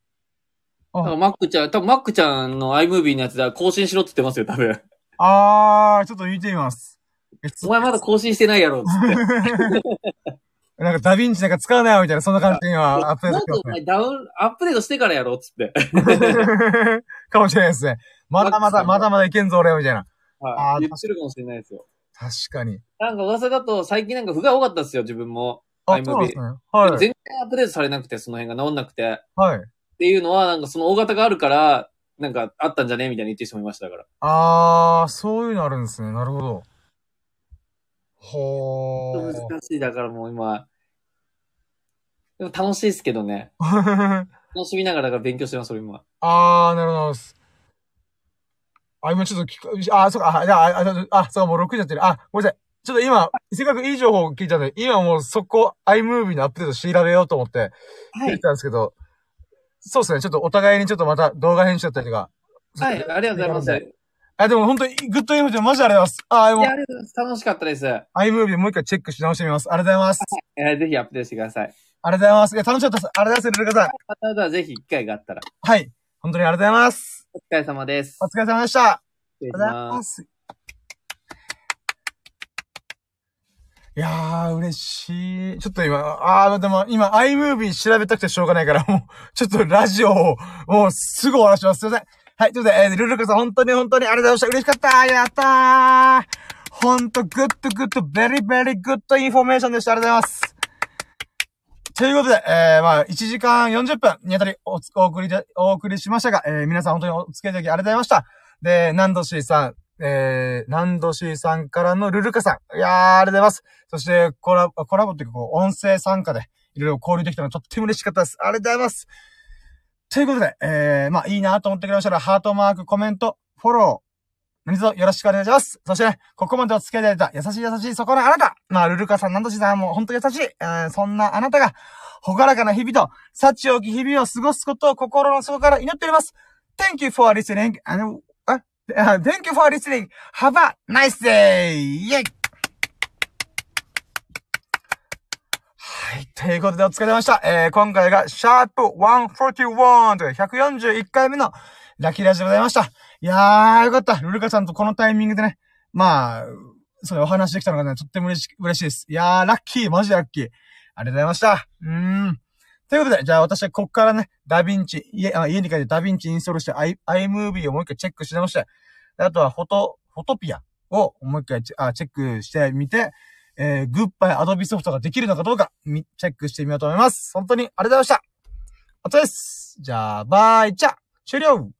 あなんかマックちゃん、多分マックちゃんの iMovie のやつで更新しろって言ってますよ、多分。あー、ちょっと見てみます。え、つお前まだ更新してないやろ、つって。なんかダヴィンチなんか使うなよみたいな、そんな感じで今アップデートしてますね。前ダウン、アップデートしてからやろ、つって。かもしれないですね。まだまだ、まだまだいけんぞ俺みたいな。あーはい。言ってるかもしれないですよ。確かに。なんか噂だと、最近なんか不具合多かったですよ、自分も。あ、そうですね。はい。全然アップデートされなくて、その辺が治んなくて。っはい。ていうのは、なんかその大型があるから、なんかあったんじゃねみたいに言ってる人もいましたから。あー、そういうのあるんですね。なるほど。ほー。難しい、だからもう今。でも楽しいですけどね。楽しみながらが勉強してます、それ今。あー、なるほど。あ、今ちょっと聞く、あ、そうか、あ、じゃあ、あ、あ、あ、そうか、もう6時やってる。あ、ごめんなさい。ちょっと今、せっかくいい情報を聞いたので、今もうそこ、iMovie のアップデート調べようと思って、はい。聞いたんですけど、そうですね、ちょっとお互いにちょっとまた動画編集だったりとか。はい、ありがとうございます。いあ、でも本当に good info でマジでありがとうございます。あ、でもや、ありがとうございます。楽しかったです。iMovie もう一回チェックし直してみます。ありがとうございます。えーぜひアップデートしてください。ありがとうございます。いや、楽しかったです。ありがとうございます。ルルカさん。またまたぜひ機会があったら。はい。本当にありがとうございます。お疲れ様です。お疲れ様でした。ありがとうございま。ますす。いやー、嬉しい。ちょっと今、あー、でも今、iMovie 調べたくてしょうがないから、もう、ちょっとラジオを、もうすぐ終わらします。すいません。はい、ということで、えー、ルルカさん、本当に本当にありがとうございました。嬉しかったやったーほんと、 good good、very very good information でした。ありがとうございます。ということで、えー、まあ、1時間40分にあたりおお送りで、お送りしましたが、えー、皆さん本当にお付き合いいただきありがとうございました。で、ナンドシーさん、えー、ナンドシーさんからのルルカさん。いやー、ありがとうございます。そして、コラボ、コラボっていうか、こう、音声参加で、いろいろ交流できたのとっても嬉しかったです。ありがとうございます。ということで、えー、まあ、いいなと思ってくれましたら、ハートマーク、コメント、フォロー、何卒よろしくお願いします。そして、ここまでお付き合いいただいた優しい優しいそこのあなた。まあ、ルルカさん、ナンドシーさんも本当優しい。えー、そんなあなたが、ほがらかな日々と、幸多き日々を過ごすことを心の底から祈っております。Thank you for listening. あの、あ、Thank you for listening. Have a nice day! イェイはい。ということでお疲れ様でした。えー、今回が、シャープ141という141回目のラッキーラジオでございました。いやー、よかった。ルルカさんとこのタイミングでね、まあ、そういうお話できたのがね、とっても嬉し嬉しいです。いやー、ラッキー、マジでラッキー。ありがとうございました。うーん。ということで、じゃあ私はこっからね、ダヴィンチ、家、あ家に帰ってダヴィンチインストールして、i、iMovie をもう一回チェックし直して、あとはフォト、フォトピアをもう一回チェあチェックしてみて、えー、グッバイアドビソフトができるのかどうか、み、チェックしてみようと思います。本当にありがとうございました。お疲れです。じゃあ、バイチャ終了